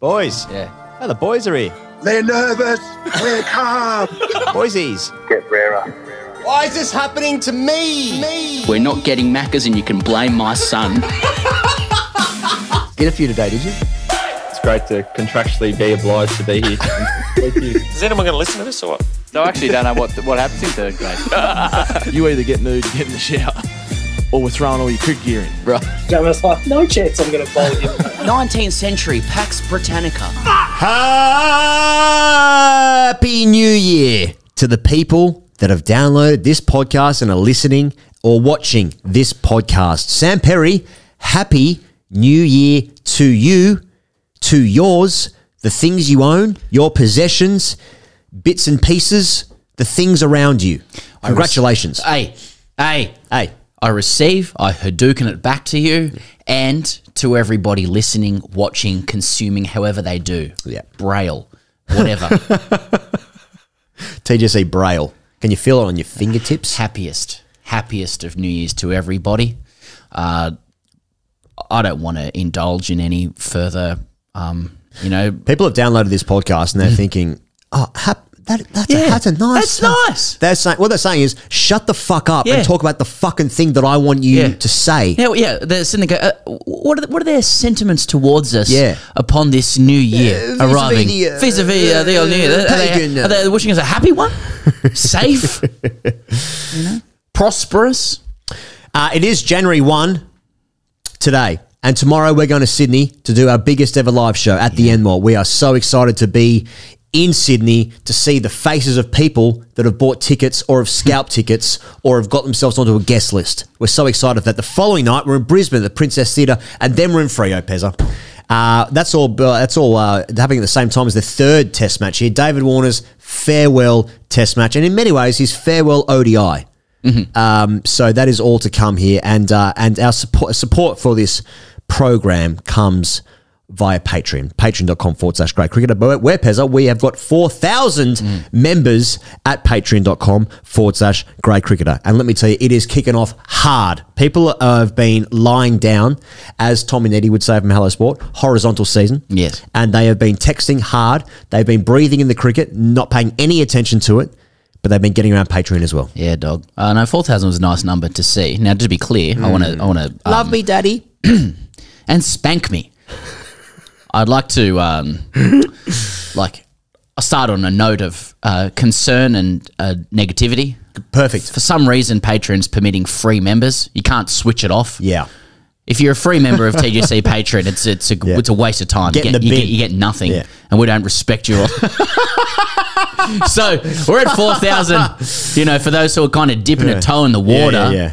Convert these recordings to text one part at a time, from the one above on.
Boys. Yeah. Oh, the boys are here. They're nervous. We're calm. Boysies. Get rarer. Why is this happening to me? Me. We're not getting Maccas and you can blame my son. Get a few today, did you? It's great to contractually be obliged to be here. Thank you. Is anyone going to listen to this or what? So I actually don't know what what happens in third grade. You either get nude, or get in the shower, or we're throwing all your cricket gear in. Right. Jammer's like, no chance I'm going to bowl you. 19th century Pax Britannica. Happy New Year to the people that have downloaded this podcast and are listening or watching this podcast. Sam Perry, happy New Year to you, to yours, the things you own, your possessions, bits and pieces, the things around you. Congratulations. Hey, hey, Hey, I receive, I Hadouken it back to you, and to everybody listening, watching, consuming, however they do. Yeah. Braille, whatever. TGC Braille. Can you feel it on your fingertips? happiest, happiest of New Year's to everybody. Uh, I don't want to indulge in any further, um, you know. People have downloaded this podcast and they're thinking, "Oh, hap- that, that's, a, that's a nice." that's nice. They're saying what they're saying is, "Shut the fuck up Yeah. and talk about the fucking thing that I want you Yeah. to say." Yeah, yeah. They're sitting there. Go, uh, what are the, what are their sentiments towards us? Yeah. upon this new year vis-a-vis arriving, uh, vis-a-vis uh, the old new year. Are they, uh, are they wishing us a happy one, safe, you know, prosperous? Uh, it is January one today, and tomorrow we're going to Sydney to do our biggest ever live show at the Enmore. We are so excited to be in Sydney to see the faces of people that have bought tickets or have scalped tickets or have got themselves onto a guest list. We're so excited that. The following night we're in Brisbane, at the Princess Theatre, and then we're in Freo Pezza. Uh, that's all. Uh, that's all uh, happening at the same time as the third Test match here. David Warner's farewell Test match, and in many ways his farewell ODI. Um, so that is all to come here, and uh, and our support support for this program comes via Patreon, patreon.com forward slash grade cricketer. But where Pezza, we have got 4,000 members at patreon.com forward slash grade cricketer. And let me tell you, it is kicking off hard. People have been lying down, as Tommy Nettie would say from Hello Sport, horizontal season. Yes. And they have been texting hard. They've been breathing in the cricket, not paying any attention to it, but they've been getting around Patreon as well. Yeah, dog. Uh, no, four thousand was a nice number to see. Now, to be clear, I want to, I want to Love me, daddy. and spank me. I'd like to, um, like, I start on a note of uh, concern and uh, negativity. Perfect. For some reason, Patreon's permitting free members. You can't switch it off. Yeah. If you're a free member of TGC Patreon, it's it's a Yeah. it's a waste of time. Get you, get, you, get, you get nothing, Yeah. and we don't respect you. so we're at four thousand. You know, for those who are kind of dipping a toe in the water,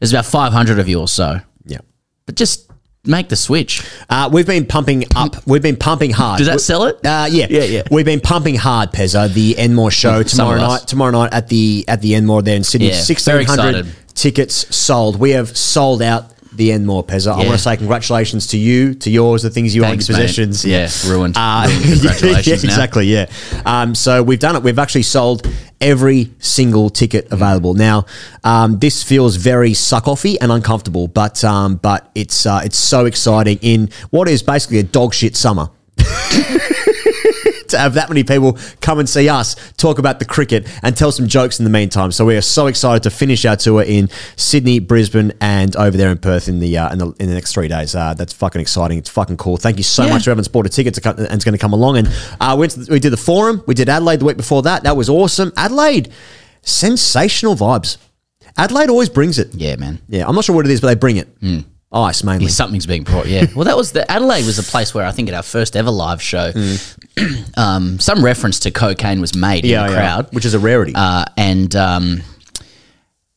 there's about five hundred of you or so. Yeah. But just make the switch. Uh, we've been pumping up. We've been pumping hard. Does that sell it? Uh, yeah, Yeah, yeah. We've been pumping hard, Pezza. The Enmore show tomorrow night. Tomorrow night at the at the Enmore there in Sydney. Yeah, Sixteen hundred tickets sold. We have sold out the Enmore, Pezza. I want to say congratulations to you, to yours, the things you Thanks, own, possessions. Yeah, ruined. Uh, Ruined. Congratulations yeah, exactly. Yeah. Um, so we've done it. We've actually sold every single ticket available. Now, um, this feels very suck offy and uncomfortable, but um, but it's uh, it's so exciting in what is basically a dog shit summer. to have that many people come and see us talk about the cricket and tell some jokes in the meantime. So we are so excited to finish our tour in Sydney, Brisbane, and over there in Perth in the uh, in, the, in the next three days. Uh, that's fucking exciting. It's fucking cool. Thank you so Yeah. much for having bought a ticket to come, and it's going to come along. And uh, we, went to the- we did the forum. We did Adelaide the week before that. That was awesome. Adelaide, sensational vibes. Adelaide always brings it. Yeah, man. Yeah, I'm not sure what it is, but they bring it. Ice mainly. Yeah, something's being brought. Yeah. Well, that was the Adelaide was the place where I think at our first ever live show, um, some reference to cocaine was made yeah, in the yeah, crowd, which is a rarity. uh, and um,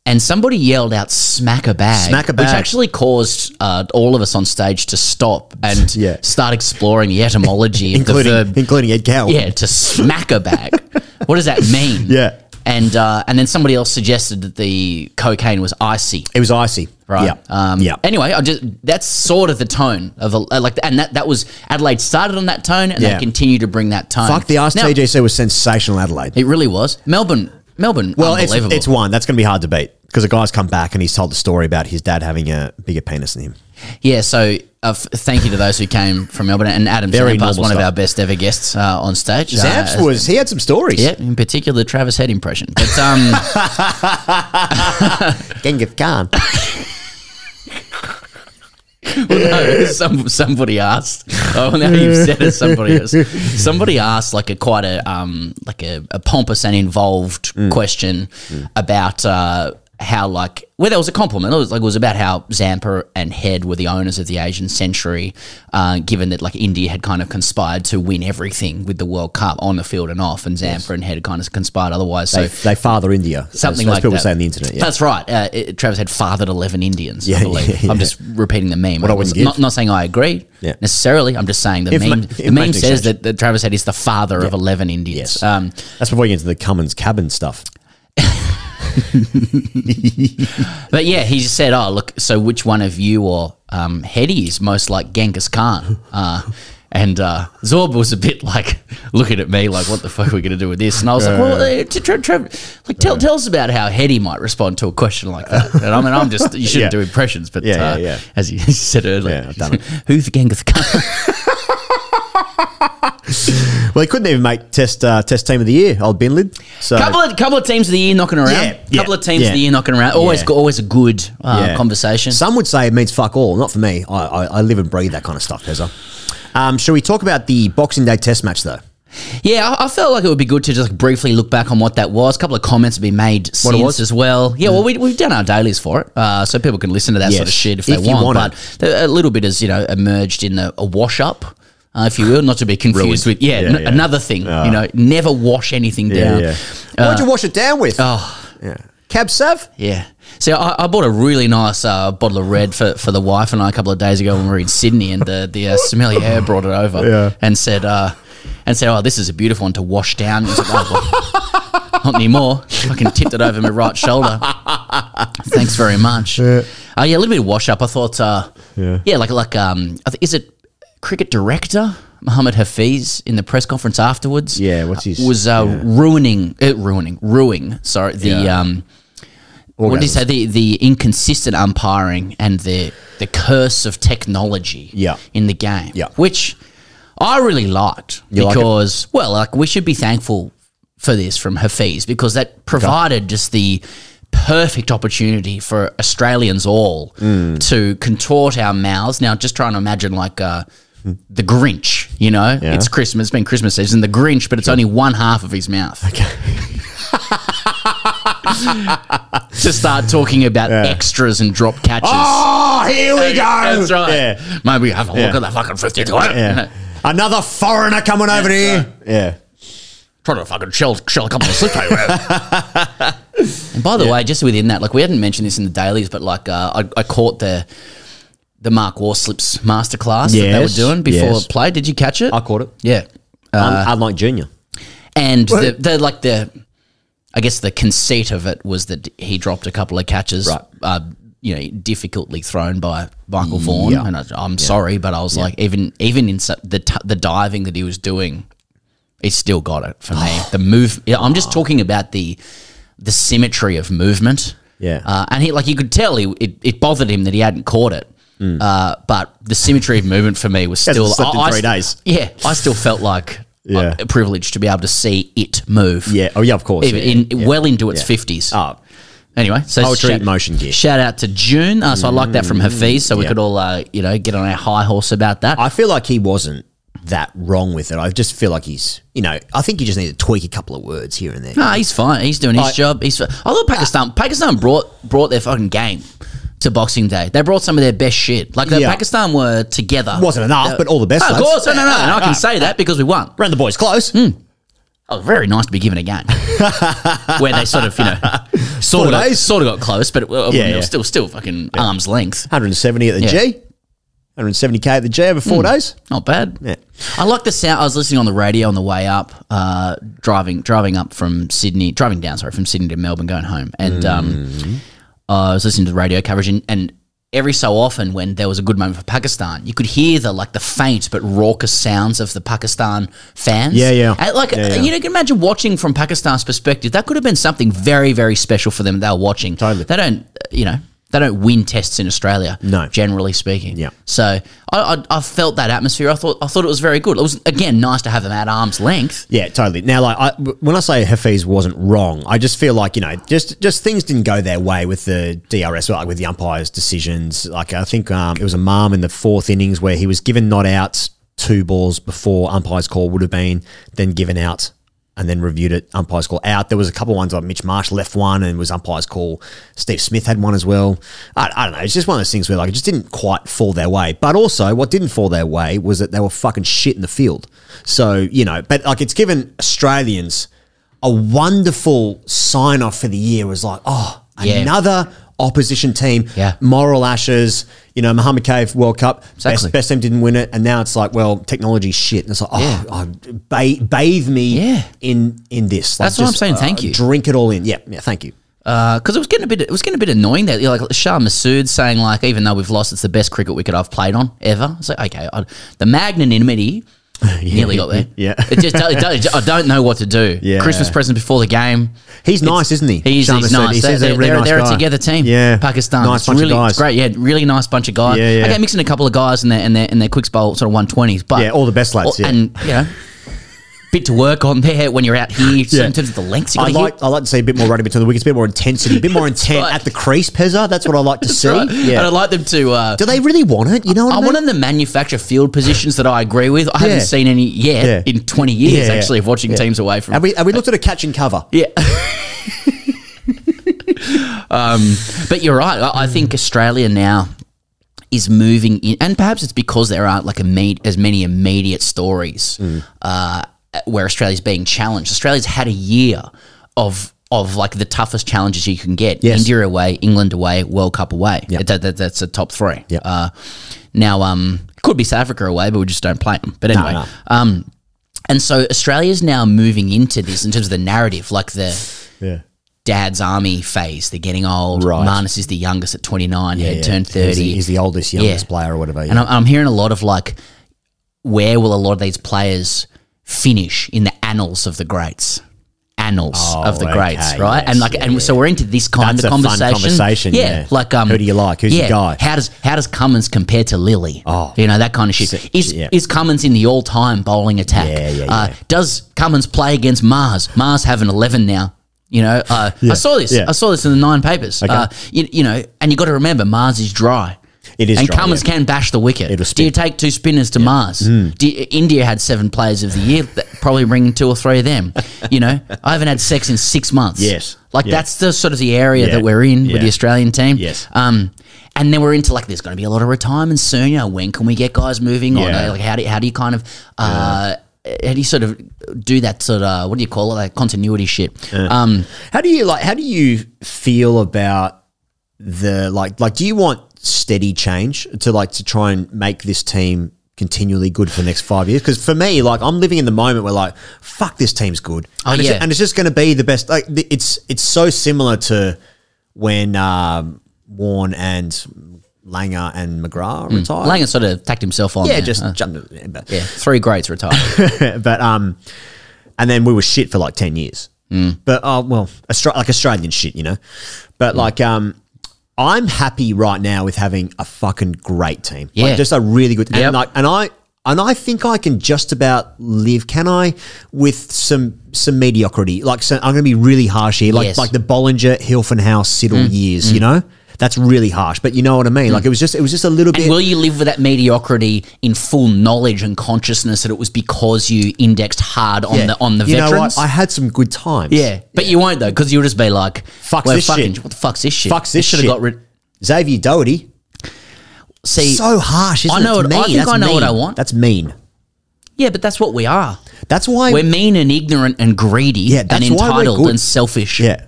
and somebody yelled out "smack a bag," Smack a which actually caused uh, all of us on stage to stop and start exploring the etymology of the including verb. including Ed Cowell. Yeah, to smack a bag. what does that mean? Yeah. And uh, and then somebody else suggested that the cocaine was icy. It was icy. Right. Yeah. Um, yeah. Anyway, I just that's sort of the tone of a, uh, like, and that that was Adelaide started on that tone, and Yeah. they continue to bring that tone. Fuck the Ice Now, TGC was sensational, Adelaide. It really was Melbourne. Melbourne. Well, it's, unbelievable. it's one that's going to be hard to beat because a guy's come back and he's told the story about his dad having a bigger penis than him. Yeah, so uh, f- thank you to those who came from Melbourne and Adam Very normal one of stuff. our best ever guests uh, on stage. Zamps Uh, was he had some stories. yeah, in particular the Travis Head impression. But um, Genghis Khan. no, some, somebody asked. Oh, now you've said it. Somebody else. Somebody asked like a quite a um like a, a pompous and involved Mm. question about uh, how like well there was a compliment. It was like it was about how Zampa and Head were the owners of the Asian century, uh, given that like India had kind of conspired to win everything with the World Cup on the field and off, and Zampa and Head had kind of conspired otherwise. They, so they father India. something as, like people that. say on the internet. Yeah. That's right. Uh, it, Travis had fathered 11 Indians, Yeah, I believe. yeah, yeah. I'm just repeating the meme. What I I'm wouldn't not, saying I agree necessarily. I'm just saying the Informa- meme, the meme says that, that Travis Head is the father of 11 Indians. Yes. Um, That's before you get into the Cummins cabin stuff. but yeah, he just said, oh, look, so which one of you or um, Heady is most like Genghis Khan? Uh, and uh, Zorb was a bit like looking at me like, what the fuck are we going to do with this? And I was like, well, uh, Trev, Trev, like, tell, tell us about how Heady might respond to a question like that. And I mean, I'm just, you shouldn't Yeah. do impressions, but Yeah, yeah, uh, yeah. as you said earlier, Yeah, I've done it. who's Genghis Khan? Well, he couldn't even make test uh, test team of the year, old bin lid. So couple of couple of teams of the year knocking around. Yeah, yeah, couple of teams yeah. of the year knocking around. Always, Yeah. always a good uh, conversation. Some would say it means fuck all. Not for me. I, I, I live and breathe that kind of stuff, Pezza. Um, shall we talk about the Boxing Day Test match though? Yeah, I, I felt like it would be good to just like, briefly look back on what that was. A couple of comments have been made What it since as well. Yeah, well, we, we've done our dailies for it, uh, so people can listen to that sort of shit if, if they want. want but the- a little bit has you know emerged in a, a wash up. Uh, if you will, not to be confused with yeah, Yeah, n- yeah. another thing. You know, never wash anything down. What'd you wash it down with? Oh, yeah. Cab Sav? Yeah. See, I, I bought a really nice uh, bottle of red for, for the wife and I a couple of days ago when we were in Sydney, and the the uh, sommelier brought it over Yeah. and said uh, and said, "Oh, this is a beautiful one to wash down." I was like, oh, well, not anymore. Fucking tipped it over my right shoulder. Thanks very much. Yeah. Uh, yeah, a little bit of wash up. I thought, uh, yeah. like like um, is it cricket director Mohammed Hafeez in the press conference afterwards? Yeah, what's his- was uh, yeah. ruining uh, ruining ruining. Sorry, the Yeah. um. What did he say? The the inconsistent umpiring and the the curse of technology Yeah. in the game. Yeah. Which I really liked You like because well, like we should be thankful for this from Hafeez because that provided just the perfect opportunity for Australians all Mm. to contort our mouths. Now just trying to imagine like uh the Grinch, you know, Yeah. it's Christmas, it's been Christmas season, the Grinch, but it's only one half of his mouth. Okay. to start talking about extras and drop catches. Oh, here we go. That's right. Yeah. Maybe have a look Yeah. at the fucking 52. yeah. Another foreigner coming over here. Yeah. Trying to fucking shell, shell a couple of slipcover. and by the way, just within that, like we hadn't mentioned this in the dailies, but like uh, I, I caught the the Mark Waugh slips masterclass that they were Yes, doing before yes. play. Did you catch it? I caught it. yeah. Uh, Un- unlike Junior. and the, the like the I guess the conceit of it was that he dropped a couple of catches, Right. uh, you know, difficultly thrown by Michael Vaughan. Yeah. And I, I'm sorry, but I was like, even even in su- the t- the diving that he was doing, he still got it for me. the move, yeah, I'm just talking about the the symmetry of movement. Yeah. uh, and he like you could tell he it, it bothered him that he hadn't caught it. Uh, but the symmetry of movement for me was Mm. Still. slept in I- I three days. Yeah, I still felt like Yeah. uh, privileged to be able to see it move. Yeah. Oh, yeah, of course. Even yeah, in yeah. well into its Yeah. fifties. Oh, Anyway, so Poetry shout, motion gear. Shout out to June. Uh, so I like that from Hafeez. So we yeah. could all, uh, you know, get on our high horse about that. I feel like he wasn't that wrong with it. I just feel like he's, you know, I think you just need to tweak a couple of words here and there. no, he's fine. He's doing his I- job. He's. I thought Pakistan. Pakistan brought brought their fucking game to Boxing Day. They brought some of their best shit. Like the Yeah. Pakistan were together. Wasn't enough, but all the best Oh, of course, no, no, no. And I can say that because we won. Ran the boys close. Hmm. Oh, very nice to be given a game where they sort of, you know, sort of, days. sort of got close, but it, well, Yeah, it yeah. was still, still fucking arm's length. 170 at the Yeah. G. 170k at the G over four days. Not bad. Yeah. I like the sound. I was listening on the radio on the way up, uh, driving driving up from Sydney, driving down, sorry, from Sydney to Melbourne, going home, and um, I was listening to the radio coverage, and, and every so often when there was a good moment for Pakistan, you could hear the like the faint but raucous sounds of the Pakistan fans. Yeah, yeah. And, like Yeah, yeah. you know, you can imagine watching from Pakistan's perspective. That could have been something very, very special for them. They were watching. Totally. They don't, you know. They don't win tests in Australia. No. generally speaking. Yeah. So I, I, I felt that atmosphere. I thought I thought it was very good. It was again nice to have them at arm's length. Yeah, totally. Now, like I, when I say Hafeez wasn't wrong, I just feel like you know, just just things didn't go their way with the DRS, like with the umpires' decisions. Like I think um, it was a marm in the fourth innings where he was given not outs two balls before umpire's call would have been, then given out. And then reviewed it, umpire's call out. There was a couple ones like Mitch Marsh left one and was umpire's call. Steve Smith had one as well. I, I don't know. It's just one of those things where like it just didn't quite fall their way. But also, what didn't fall their way was that they were fucking shit in the field. So you know, but like it's given Australians a wonderful sign off for the year. Was like, oh, Yeah. another opposition team. Yeah. moral ashes. You know, Muhammad Cave World Cup. Exactly. Best, best team didn't win it, and now it's like, well, technology shit, and it's like, oh, oh, ba- bathe me Yeah. in in this. Like, That's what I'm saying, thank uh, you. Drink it all in. Yeah, yeah. Thank you. Uh, because it was getting a bit it was getting a bit annoying that you know, like Shan Masood saying like even though we've lost it's the best cricket wicket I've played on ever. It's like okay, I, the magnanimity nearly got there. yeah. it just it don't- I don't know what to do. Yeah. Christmas present before the game. He's nice, isn't he? He's, he's nice. He They're, a they're, really they're, nice they're a together team. Yeah. Pakistan. Nice It's bunch of guys. It's great. Yeah, really nice bunch of guys. Yeah, yeah. Okay, mixing a couple of guys in their in their in their quick bowl sort of one twenties. But Yeah, all the best lads, yeah. and you know. Bit to work on there when you're out here Yeah. in terms of the lengths you I like I like to see a bit more rugby between the wickets, a bit more intensity, a bit more intent right. at the crease, Pezza. That's what I like to see. Right. Yeah. And I'd like them to uh, Do they really want it? You know what I, I mean? want them to manufacture field positions that I agree with. I Yeah. haven't seen any yet in 20 years, actually, of watching teams away from. Have we, have we looked at a catch and cover? yeah. um, but you're right. I, I think Australia now is moving in, and perhaps it's because there aren't like imme- as many immediate stories Mm. uh, where Australia's being challenged. Australia's had a year of of like the toughest challenges you can get. Yes. India away, England away, World Cup away. Yep. That, that, that's a top three. Yep. Uh, now, um, could be South Africa away, but we just don't play them. But anyway, no. um, and so Australia's now moving into this in terms of the narrative, like the Yeah. dad's army phase. They're getting old. Right. Marnus is the youngest at 29. Yeah, he yeah. turned He's 30. the, he's the oldest, youngest Yeah. player or whatever. And. I'm, I'm hearing a lot of like, where will a lot of these players finish in the annals of the greats? Annals Oh, of the greats, right? yes, and like, yeah, and so we're into this kind That's of conversation. conversation, yeah. like um, Who do you like? Who's your yeah, guy? How does how does Cummins compare to Lillee? Oh. you know that kind of shit. So- Is yeah. is Cummins in the all time bowling attack? Yeah, yeah, Uh, yeah. does Cummins play against Mars? Mars have an eleven now. You know, uh, I saw this. yeah. I saw this in the nine papers. Uh, you, you know, and you got to remember Mars is dry. It is and dry, Cummins yeah. can bash the wicket. Do you take two spinners to Mars? Mm. You- India had seven players of the year, that- probably bringing two or three of them. You know, I haven't had sex in six months. Yes. like Yeah. that's the sort of the area Yeah. that we're in with the Australian team. Yes. Um, and then we're into like there's going to be a lot of retirement soon. You know, when can we get guys moving on? Yeah. Like how do how do you kind of uh, how do you sort of do that sort of what do you call it like continuity shit? Um, How do you like? How do you feel about the like? Like, do you want steady change to like to try and make this team continually good for the next five years? Because for me, like, I'm living in the moment where like, fuck, this team's good, Oh, and, yeah. it's, and it's just going to be the best. Like, it's it's so similar to when um, Warne and Langer and McGrath retired. Langer sort of tacked himself on. yeah, there. just Uh, jumped. But, yeah, three greats retired. but um, and then we were shit for like ten years. Mm. But oh well, Austra- like Australian shit, you know. But Mm. like um, I'm happy right now with having a fucking great team. Yeah. like, just a really good. Yep. And like, and I. And I think I can just about live. Can I with some some mediocrity? Like, so I'm going to be really harsh here. Like, Yes. Mm. like the Bollinger, Hilfenhaus, Siddle years. You know, that's really harsh. But you know what I mean. Hmm. Like, it was just it was just a little And bit. will you live with that mediocrity in full knowledge and consciousness that it was because you indexed hard on Yeah. the on the you veterans? know what? I had some good times. yeah, but you won't though because you'll just be like, "Fuck well, this fucking, shit. What the fuck's this shit? Fucks this should shit. have got rid. Xavier Doherty. See, so harsh, isn't I know it? What- I think That's I know what. I want. That's mean. yeah, but that's what we are. That's why. We're mean and ignorant and greedy Yeah, and that's why we're entitled and selfish. yeah.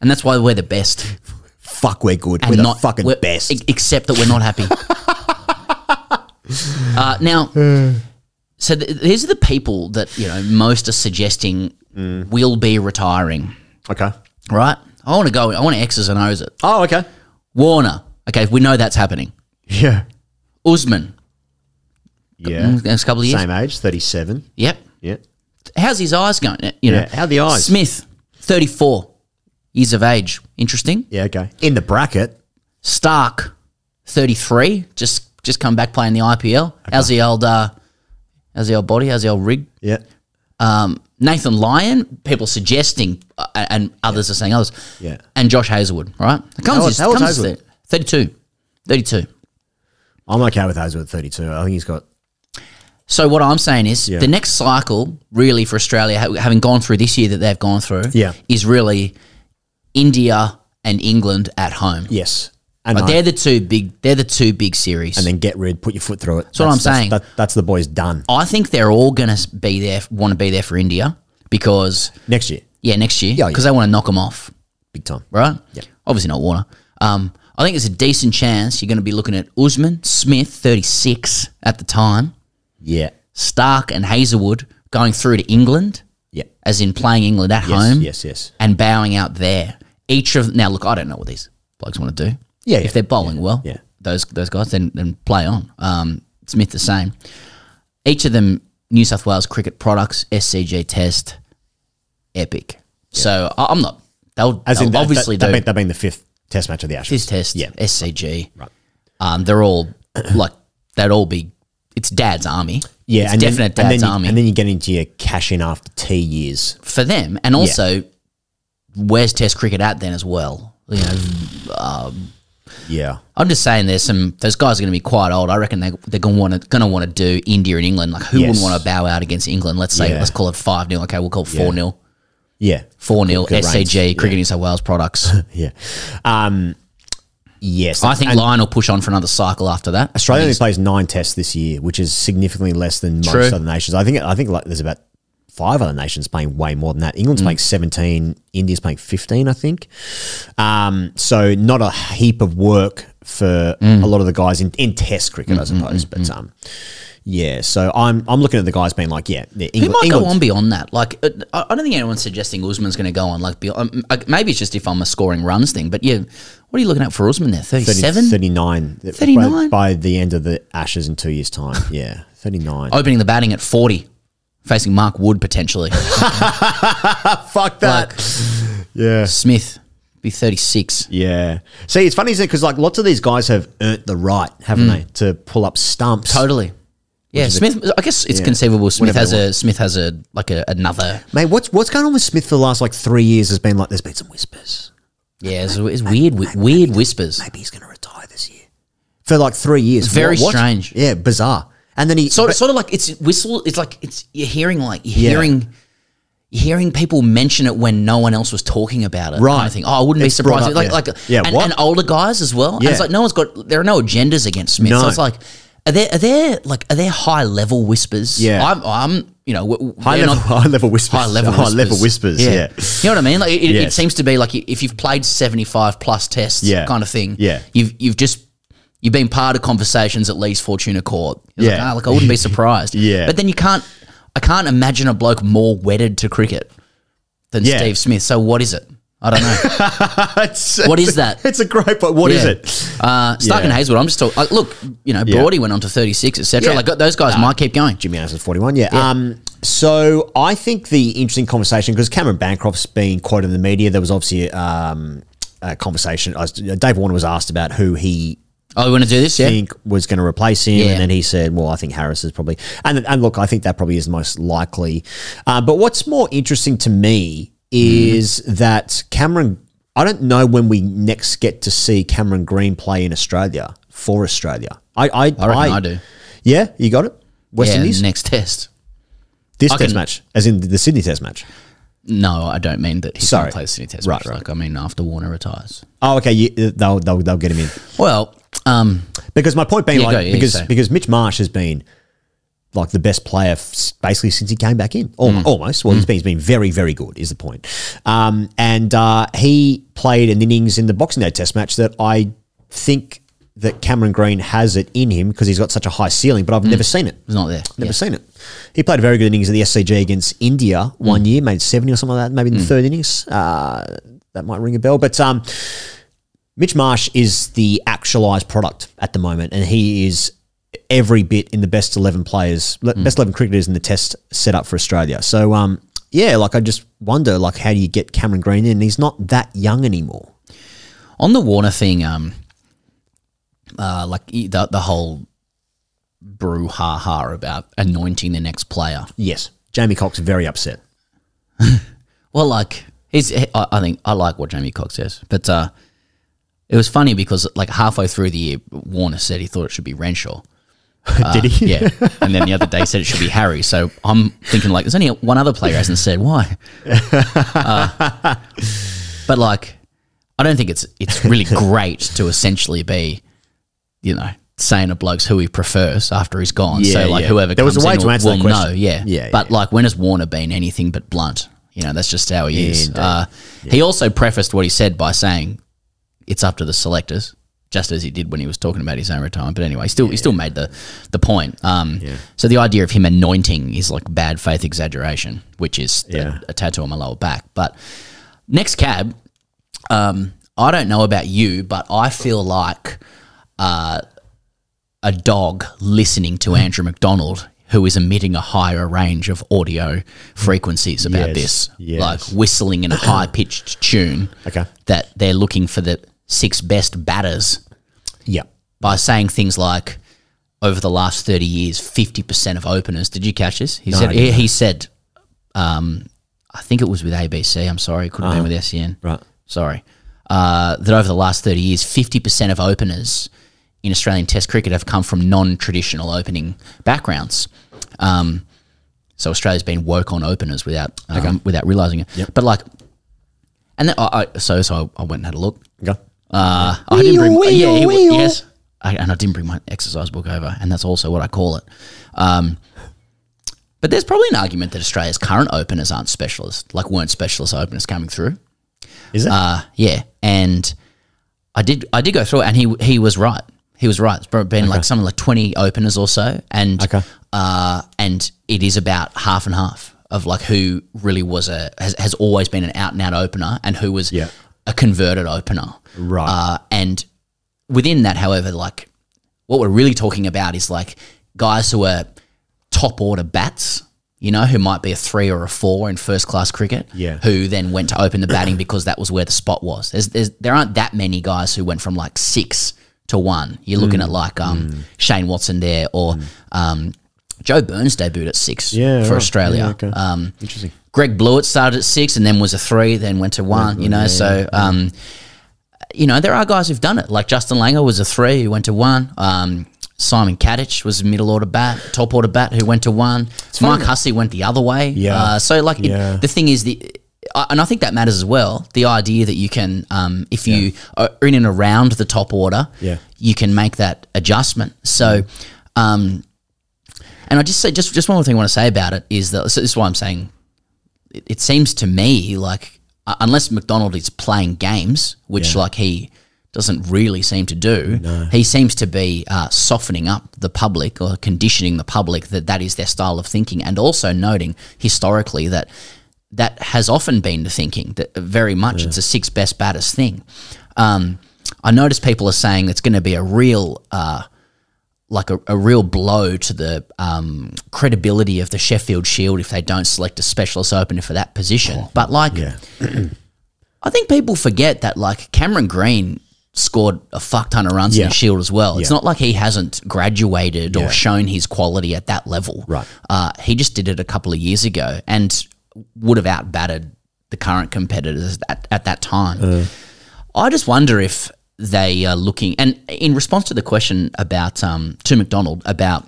And that's why we're the best. Fuck, we're good. and we're not the fucking we're- best. e- except that we're not happy. uh, now, so th- these are the people that you know most are suggesting Mm. will be retiring. okay. Right? I want to go. I want to X's and O's it. Oh, okay. Warner. Okay, we know that's happening. Yeah. Usman. Yeah. Next couple of years. Same age, 37. Yep. Yeah. How's his eyes going? You know. Yeah, how the eyes? Smith, thirty-four. Years of age. Interesting. Yeah, okay. In the bracket, Starc, 33, just just come back playing the IPL. How's the old uh, how's the old body? How's the old rig? yeah. Um, Nathan Lyon, people suggesting, uh, and others are saying others. Yeah. And Josh Hazlewood, right? It comes How old- how old's comes Hazlewood? there. 32. 32. I'm okay with Hazlewood 32. I think he's got. So what I'm saying is Yeah. the next cycle, really for Australia, having gone through this year that they've gone through, Yeah. is really India and England at home. Yes. And, Like I- they're the two big. They're the two big series. and then get rid, put your foot through it. That's what I'm saying. That, that's the boys done I think they're all going to be there, want to be there for India because next year. yeah, next year Yeah, because yeah. they want to knock them off, Big time. right? Yeah. Obviously not Warner. Um, I think there's a decent chance you're going to be looking at Usman Smith, 36 at the time, Yeah. Starc and Hazlewood going through to England, Yeah. as in playing England at Yes. home, Yes. Yes. and bowing out there. Each of now, look, I don't know what these blokes want to do. Yeah, if yeah, they're bowling well, yeah. those those guys, then then play on. Um, Smith the same. Each of them, New South Wales cricket products, SCG test, epic. So I, I'm not. They'll, As they'll in, that- obviously that, that, been the fifth test match of the Ashes. this test, Yeah. SCG. Right. Um, they're all like they'd all be. It's Dad's army. Yeah, it's and definite then, and Dad's then you, army and then you get into your cash in after T years. for them, and also where's Test cricket at then as well. You know, Yeah, I'm just saying, there's some those guys are going to be quite old. I reckon they they're going to want to going to want to do India and England. Like who Yes. wouldn't want to bow out against England? Let's say Yeah. let's call it five 0 Okay, we'll call it four 0 yeah, Four 0 Good SCG range. Cricket New South Wales products. yeah. Um, yes, I think Lyon will push on for another cycle after that. Australia only plays nine tests this year, which is significantly less than most True. other nations. I think I think like there's about five other nations playing way more than that. Mm. England's playing 17, India's playing 15, I think. Um, so not a heap of work for Mm. a lot of the guys in, in Test cricket, I suppose. But um, yeah, so I'm I'm looking at the guys being like, yeah, yeah Who England, might England, go on beyond that? Like, uh, I don't think anyone's suggesting Usman's going to go on. Like, beyond, um, uh, maybe it's just if I'm a scoring runs thing. But yeah, what are you looking at for Usman there? 30 37? 39. 39? By, by the end of the Ashes in two years' time. Yeah, 39. Opening the batting at 40, facing Mark Wood potentially. fuck that. yeah. Smith be 36. Yeah. See, it's funny, isn't it? Because like lots of these guys have earned the right, haven't Mm. they, to pull up stumps. Totally. Yeah, is a- Smith. I guess it's yeah, conceivable. Smith whatever has they a Smith has a like a, another. Mate, what's what's going on with Smith for the last like three years has been like there's been some whispers. Yeah, it's, it's weird. wi- Weird whispers. Maybe he's going to retire this year. For like three years. Very strange. Yeah, bizarre. And then he Sort of, sort of like it's whistle. It's like it's you're hearing like you're Yeah. hearing. You're hearing people mention it when no one else was talking about it. Right. of thing. Oh, I wouldn't be It's brought surprised. up, like, yeah. like, Yeah, and, and older guys as well. And Yeah. it's like no one's got. There are no agendas against Smith. So No. it's like, are there are there like are there high level whispers? Yeah. I'm. I'm you know, high level, not- high level whispers. high level high whispers. level whispers. Yeah. You know what I mean? Like it, it- it seems to be like if you've played seventy five plus tests, Yeah. kind of thing. Yeah. you've you've just you've been part of conversations at least Fortuna Court. It's Like, Yeah. ah, like I wouldn't be surprised. Yeah. but then you can't. I can't imagine a bloke more wedded to cricket than Yeah. Steve Smith. So what is it? I don't know. It's- What is that? It's a great point. What is Yeah. it? Uh, Starc and Hazlewood. I'm just talking. Like, look, you know, Yeah. Brody went on to 36, etc. Yeah. Like those guys might keep going. Jimmy Anderson's 41, yeah. Um, so I think the interesting conversation, because Cameron Bancroft's been quoted in the media, there was obviously um, a conversation. I was- Dave Warner was asked about who he Oh, we want to do this? Yeah. think was going to replace him, Yeah. and then he said, "Well, I think Harris is probably." And and look, I think that probably is the most likely. Uh, but what's more interesting to me is that Cameron. I don't know when we next get to see Cameron Green play in Australia for Australia. I I, I reckon I do. Yeah, you got it. West yeah, Indies next test. this I test can- match, as in the Sydney test match. No, I don't mean that he's going Sorry. to play the Sydney Test Right, match. right. Like, I mean after Warner retires. Oh, okay. You, they'll, they'll they'll get him in Well, um, because my point being Yeah, like go, yeah, because because Mitch Marsh has been like the best player f- basically since he came back in. Al- Mm. Almost. Well, he's been he's been very very good. Is the point? Um, and uh, he played an innings in the Boxing Day Test match that I think that Cameron Green has it in him because he's got such a high ceiling, but I've never seen it. It's not there. Never Yeah. seen it. He played a very good innings at the SCG against India one year, made 70 or something like that, maybe in the third innings. Uh, that might ring a bell. But um, Mitch Marsh is the actualized product at the moment, and he is every bit in the best 11 players, le- best 11 cricketers in the test setup for Australia. So um, yeah, like I just wonder, like, how do you get Cameron Green in? He's not that young anymore. On the Warner thing, um, uh, like the the whole brouhaha about anointing the next player. Yes, Jamie Cox very upset. Well, like he's, I, I think I like what Jamie Cox says, but uh, it was funny because like halfway through the year, Warner said he thought it should be Renshaw. Did he? Yeah, and then the other day said it should be Harry. So I'm thinking like, there's only one other player hasn't said why. Uh, but like, I don't think it's it's really great to essentially be, you know, saying a bloke's who he prefers after he's gone. Yeah, so like yeah. whoever There was a way in to will, answer that question. know. Yeah, Yeah, But yeah. like, when has Warner been anything but blunt? You know, that's just how he is. Uh, He also prefaced what he said by saying, "It's up to the selectors." Just as he did when he was talking about his own retirement, but anyway, he still he still made the the point. Um, So the idea of him anointing is like bad faith exaggeration, which is a- Yeah. a, tattoo on my lower back. But next cab, um, I don't know about you, but I feel like uh, a dog listening to Andrew McDonald who is emitting a higher range of audio frequencies about Yes, this, yes. like whistling in a high pitched tune. Okay. That they're looking for the six best batters Yeah. by saying things like, over the last 30 years, 50% of openers. Did you catch this? He I said, he, he said, um, I think it was with ABC. I'm sorry. It could have been with SEN. Uh-huh. Right. Sorry. Uh, that over the last 30 years, 50% of openers in Australian Test cricket have come from non traditional opening backgrounds. Um, so Australia's been woke on openers without um, without realizing it. But like, and then I, I so so I went and had a look. Okay. Uh, I didn't bring, yeah, he, w- yes, I, and I didn't bring my exercise book over, and that's also what I call it. Um, but there's probably an argument that Australia's current openers aren't specialists, like weren't specialist openers coming through. Is it? Uh, yeah, and I did I did go through it, and he he was right. He was right. It's been been like something like twenty openers or so, and Okay. uh, and it is about half and half of like who really was a has, has always been an out and out opener, and who was Yeah. A converted opener. Right. Uh, and within that, however, like what we're really talking about is like guys who are top order bats, you know, who might be a three or a four in first class cricket, Yeah. who then went to open the batting because that was where the spot was. There's, there's, there aren't that many guys who went from like six to one. You're looking Mm. at like um, Shane Watson there or um, Joe Burns debuted at six Yeah, for right. Australia. Yeah, okay. um, Interesting. Greg Blewett started at six and then was a three, then went to one. you know, so um, you know there are guys who've done it. Like Justin Langer was a three who went to one. Um, Simon Katich was a middle order bat, top order bat who went to one. Mark Hussey went the other way. Yeah. Uh, so like it- the thing is the. And I think that matters as well. The idea that you can, um, if you are in and around the top order, Yeah. you can make that adjustment. So, um, and I just say just just one more thing I want to say about it is that so this is why I'm saying it, it seems to me like uh, unless McDonald is playing games, which like he doesn't really seem to do, he seems to be uh, softening up the public or conditioning the public that that is their style of thinking, and also noting historically that that has often been the thinking that very much it's a six best batters thing. Um, I notice people are saying it's going to be a real. Uh, like a, a real blow to the um, credibility of the Sheffield Shield if they don't select a specialist opener for that position. but like, Yeah. I think people forget that like Cameron Green scored a fuck ton of runs in the Shield as well. It's not like he hasn't graduated Yeah. or shown his quality at that level. Right. Uh, he just did it a couple of years ago and would have outbatted the current competitors at, at that time. Uh. I just wonder if they are looking, and in response to the question about um, to McDonald about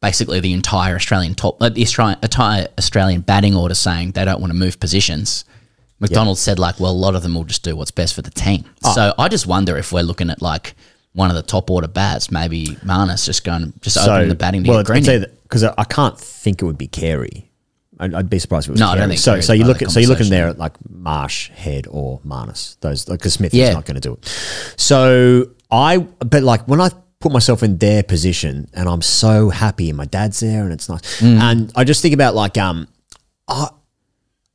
basically the entire Australian top, uh, the Australian, entire Australian batting order saying they don't want to move positions. McDonald said like, well, a lot of them will just do what's best for the team. Oh. So I just wonder if we're looking at like one of the top order bats, maybe Marnus just going just opening the batting to well, get because I, I can't think it would be Carey. I'd, be surprised if it was No, I don't think so. So you look at so you're looking there at like Marsh, Head, or Marnus. Those because Smith Yeah. is not going to do it. So I, but like when I put myself in their position, and I'm so happy, and my dad's there, and it's nice, Mm. and I just think about like um, I,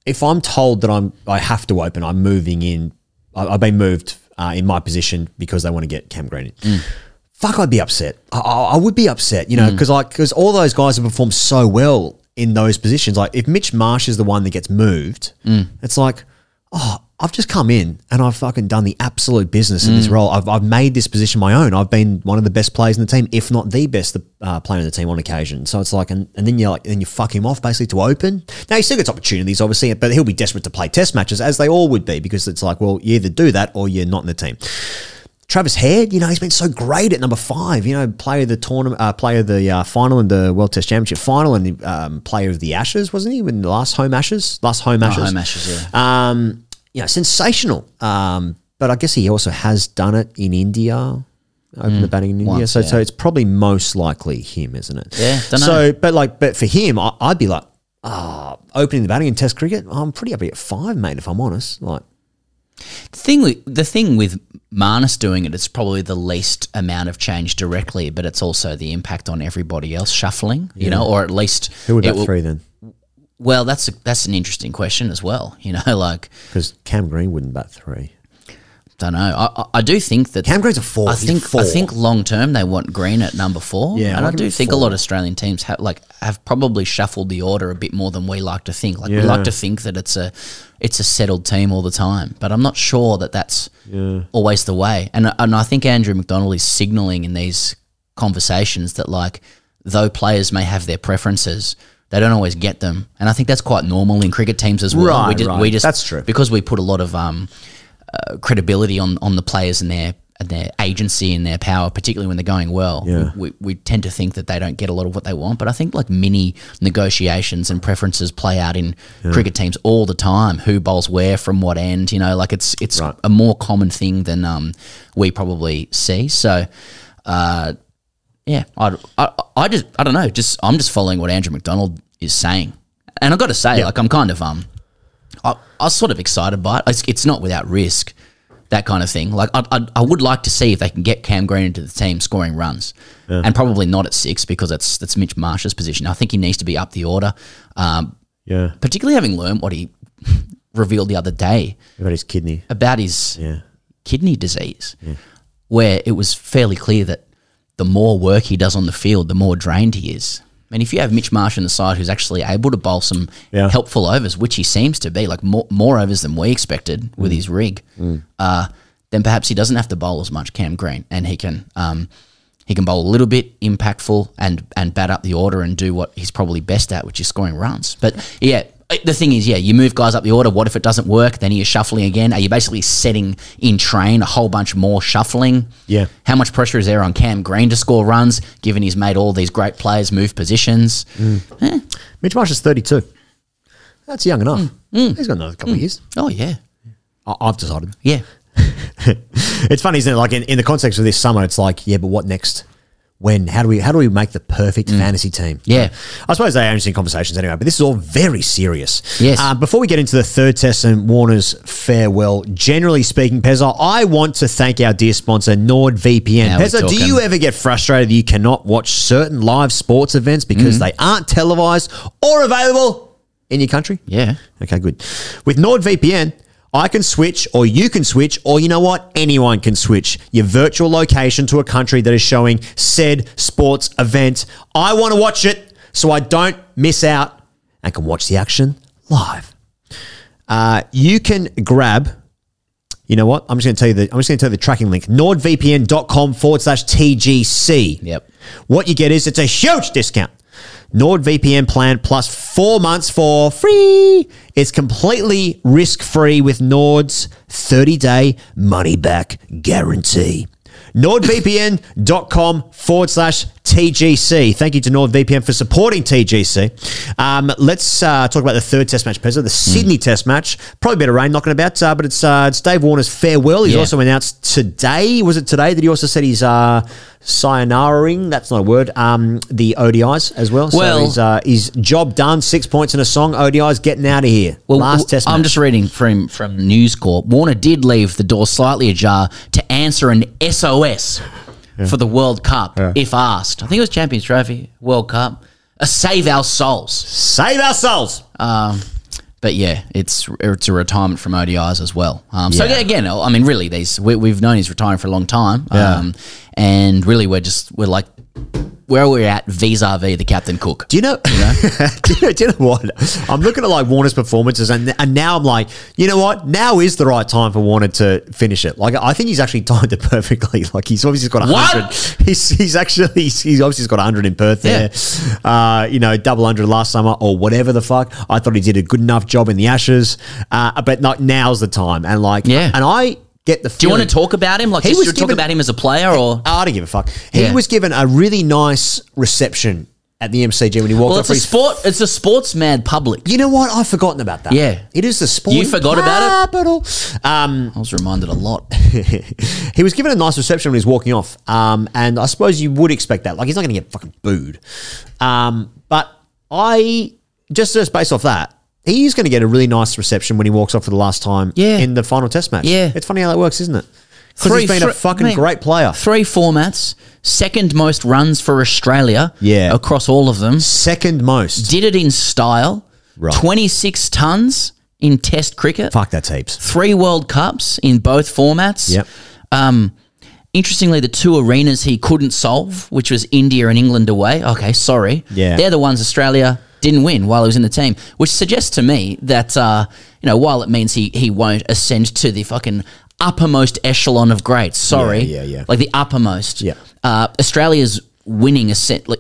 if I'm told that I'm I have to open, I'm moving in. I, I've been moved uh, in my position because they want to get Cam Green in. Mm. Fuck, I'd be upset. I, I, would be upset, you know, because like because all those guys have performed so well in those positions. Like if Mitch Marsh is the one that gets moved, Mm. it's like, oh, I've just come in and I've fucking done the absolute business in Mm. this role. I've, I've made this position my own. I've been one of the best players in the team, if not the best uh, player in the team on occasion. So it's like, and, and then you're like, then you fuck him off basically to open. Now he still gets opportunities, obviously, but he'll be desperate to play test matches as they all would be because it's like, well, you either do that or you're not in the team. Travis Head, you know, he's been so great at number five. You know, player of the tournament, uh, player of the uh, final and the World Test Championship final, and um, player of the Ashes, wasn't he? When the last home Ashes, last home Ashes, Oh, home Ashes, yeah. Um, you know, sensational. Um, but I guess he also has done it in India. Open the batting in India, Mm. once, so so it's probably most likely him, isn't it? Yeah. So, but like, but for him, I, I'd be like, ah, opening the batting in Test cricket. I'm pretty happy at five, mate. If I'm honest, like, The thing with the thing with Marnus doing it, it's probably the least amount of change directly, but it's also the impact on everybody else shuffling. You know, or at least who would it bat will- three then? Well, that's a, that's an interesting question as well. You know, like Because Cam Green wouldn't bat three. Don't know. I, I, I do think that Cam Green's a four. I He's think four. I think long term they want Green at number four. Yeah, and I him do think a lot of Australian teams have like have probably shuffled the order a bit more than we like to think. Like we like to think that it's a it's a settled team all the time, but I'm not sure that that's always the way. And and I think Andrew McDonald is signalling in these conversations that like though players may have their preferences. They don't always get them, and I think that's quite normal in cricket teams as well. we Right, just, right. we just That's true. because we put a lot of um, uh, credibility on on the players and their and their agency and their power, particularly when they're going well. Yeah. We, we, tend to think that they don't get a lot of what they want, but I think like mini negotiations and preferences play out in cricket teams all the time. Who bowls where from what end? You know, like it's it's Right. a more common thing than um, we probably see. So. Uh, yeah, I, I, I just I don't know. Just I'm just following what Andrew McDonald is saying, and I've got to say, like I'm kind of um, I, I was sort of excited by it. It's, it's not without risk, that kind of thing. Like I, I, I would like to see if they can get Cam Green into the team scoring runs, and probably not at six because that's that's Mitch Marsh's position. I think he needs to be up the order, um, yeah, particularly having learned what he revealed the other day about his kidney. about his Yeah, kidney disease, where it was fairly clear that the more work he does on the field, the more drained he is. And if you have Mitch Marsh on the side who's actually able to bowl some Yeah. helpful overs, which he seems to be, like more, more overs than we expected with his rig, uh, then perhaps he doesn't have to bowl as much Cam Green, and he can um, he can bowl a little bit impactful and and bat up the order and do what he's probably best at, which is scoring runs. But yeah, Uh, the thing is, yeah, you move guys up the order. What if it doesn't work? Then you're shuffling again. Are you basically setting in train a whole bunch more shuffling? Yeah. How much pressure is there on Cam Green to score runs, given he's made all these great players move positions? Mm. Eh. Mitch Marsh is 32. That's young enough. Mm. mm. He's got another couple of mm. years. Oh yeah, I- I've decided. yeah. it's funny, isn't it? Like in, in the context of this summer, it's like, yeah, but what next? When? How do we how do we make the perfect fantasy team? Mm. Yeah. I suppose they are interesting conversations anyway, but this is all very serious. Yes. Uh, before we get into the third test and Warner's farewell, generally speaking, Pezza, I want to thank our dear sponsor, NordVPN. Now Pezza, do you ever get frustrated that you cannot watch certain live sports events because Mm. they aren't televised or available in your country? Yeah. Okay, good. With NordVPN, I can switch, or you can switch, or you know what? Anyone can switch your virtual location to a country that is showing said sports event. I want to watch it so I don't miss out and can watch the action live. Uh, you can grab. You know what? I'm just going to tell you the. I'm just going to tell you the tracking link. NordVPN.com forward slash TGC. Yep. What you get is it's a huge discount. NordVPN plan plus four months for free. It's completely risk free with Nord's 30 day money back guarantee. NordVPN.com forward slash TGC. Thank you to NordVPN for supporting TGC. Um, let's uh, talk about the third test match, Pezza, the Sydney test match. Probably a bit of rain knocking about, uh, but it's, uh, it's Dave Warner's farewell. He's Yeah. also announced today, was it today that he also said he's uh, sayonaraing, that's not a word, um, the ODIs as well. so Well- he's, uh, his job done, six points in a song, ODIs getting out of here. Well, Last test match. I'm just reading from from News Corp. Warner did leave the door slightly ajar to answer an SOS for the World Cup if asked. I think it was Champions Trophy, World Cup. A save our souls. Save our souls. Um, but yeah, it's it's a retirement from ODIs as well. Um, so Yeah. again, I mean, really, these we, we've known he's retiring for a long time. Yeah. Um, and really, we're just we're like where are we're at vis-a-vis the Captain Cook. Do you know? do, you know do you know what? I'm looking at like Warner's performances, and and now I'm like, you know what? Now is the right time for Warner to finish it. Like I think he's actually timed it perfectly. Like he's obviously got a What? hundred. He's he's actually he's, he's obviously got a hundred in Perth there. Uh, you know, double hundred last summer or whatever the fuck. I thought he did a good enough job in the Ashes, uh, but not now's the time. And like, Yeah. and I get the. Do you want to talk about him? Like, He was to talk about him as a player, or I don't give a fuck. He Yeah. was given a really nice reception at the MCG when he walked well, it's a sport. It's a sports mad public. You know what? I've forgotten about that. Yeah. It is the sport. You forgot about capital. Um, I was reminded a lot. he was given a nice reception when he was walking off. Um, and I suppose you would expect that. Like, he's not going to get fucking booed. Um, but I, just, just based off that, he's going to get a really nice reception when he walks off for the last time Yeah. in the final test match. Yeah. It's funny how that works, isn't it? Because Three- he's been a fucking mate, great player. Three formats, second most runs for Australia. Yeah. across all of them. Second most. Did it in style. Right. Twenty six tons in Test cricket. Fuck, that's heaps. Three World Cups in both formats. Yep. Um, interestingly, the two arenas he couldn't solve, which was India and England away. Okay, sorry. Yeah. They're the ones Australia didn't win while he was in the team, which suggests to me that, uh, you know, while it means he, he won't ascend to the fucking uppermost echelon of greats, sorry. Yeah, yeah, yeah. Like the uppermost. Yeah. Uh, Australia's winning,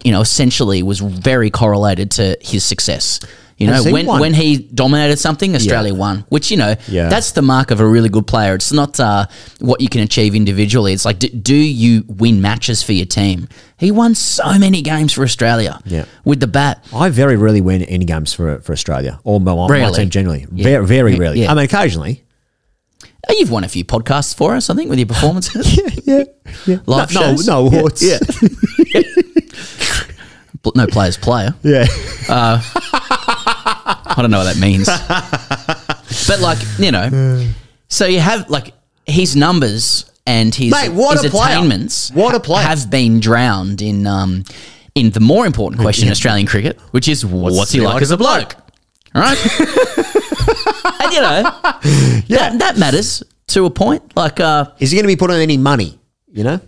you know, essentially was very correlated to his success. You know, when, won? when he dominated something, Australia won, which, you know, Yeah. that's the mark of a really good player. It's not uh, what you can achieve individually. It's like, do, do you win matches for your team? He won so many games for Australia Yeah. with the bat. I very rarely win any games for for Australia or my, my team generally. Yeah. Very, very rarely. Yeah. I mean, occasionally. Oh, You've won a few podcasts for us, I think, with your performances. Yeah, yeah. Live no, shows? no, no awards. Yeah. Bl- no players player. yeah. Uh, I don't know what that means. but like, you know, so you have like his numbers and his, Mate, what his a player. attainments What a player. have been drowned in um in the more important question in Australian cricket, which is what's, he like, as a bloke? All right. and you know, that, that matters to a point. Like uh Is he going to be put on any money? You know,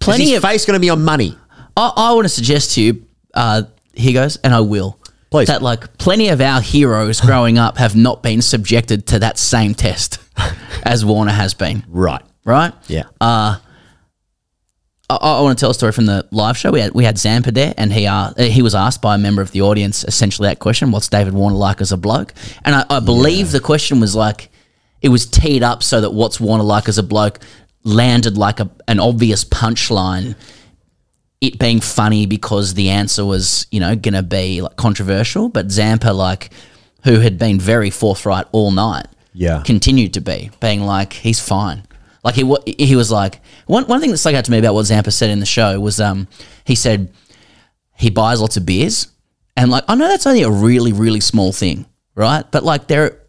plenty is his of face going to be on money? I, I want to suggest to you, uh, here goes, and I will. Please. That like plenty of our heroes growing up have not been subjected to that same test as Warner has been. Right. Right? Yeah. I, I want to tell a story from the live show. We had we had Zampa there, and he uh, he was asked by a member of the audience essentially that question: "What's David Warner like as a bloke?" And I, I believe the question was like, it was teed up so that "What's Warner like as a bloke?" landed like a, an obvious punchline. It being funny because the answer was you know going to be like controversial, but Zampa like who had been very forthright all night, Yeah. continued to be being like he's fine. Like he he was like one one thing that stuck out to me about what Zampa said in the show was um he said he buys lots of beers and like I know that's only a really really small thing right but like there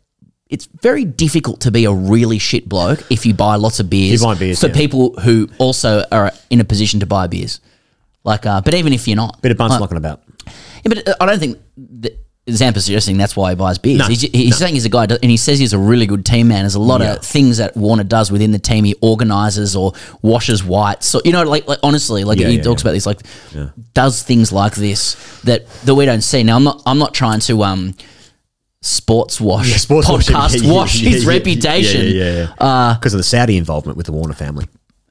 it's very difficult to be a really shit bloke if you buy lots of beers, You buy beers, for yeah. people who also are in a position to buy beers like uh but even if you're not Bit of bunch like, knocking about. yeah, but uh, I don't think that Zampa's suggesting that's why he buys beers. No, he's he's saying he's a guy, and he says he's a really good team man. There's a lot Yeah. of things that Warner does within the team. He organizes or washes whites. So you know, like, like honestly, like Yeah, he yeah, talks about this, like does things like this that that we don't see. Now, I'm not I'm not trying to um sports wash Sports podcast wash his reputation. Yeah, yeah, yeah. Uh, Because of the Saudi involvement with the Warner family.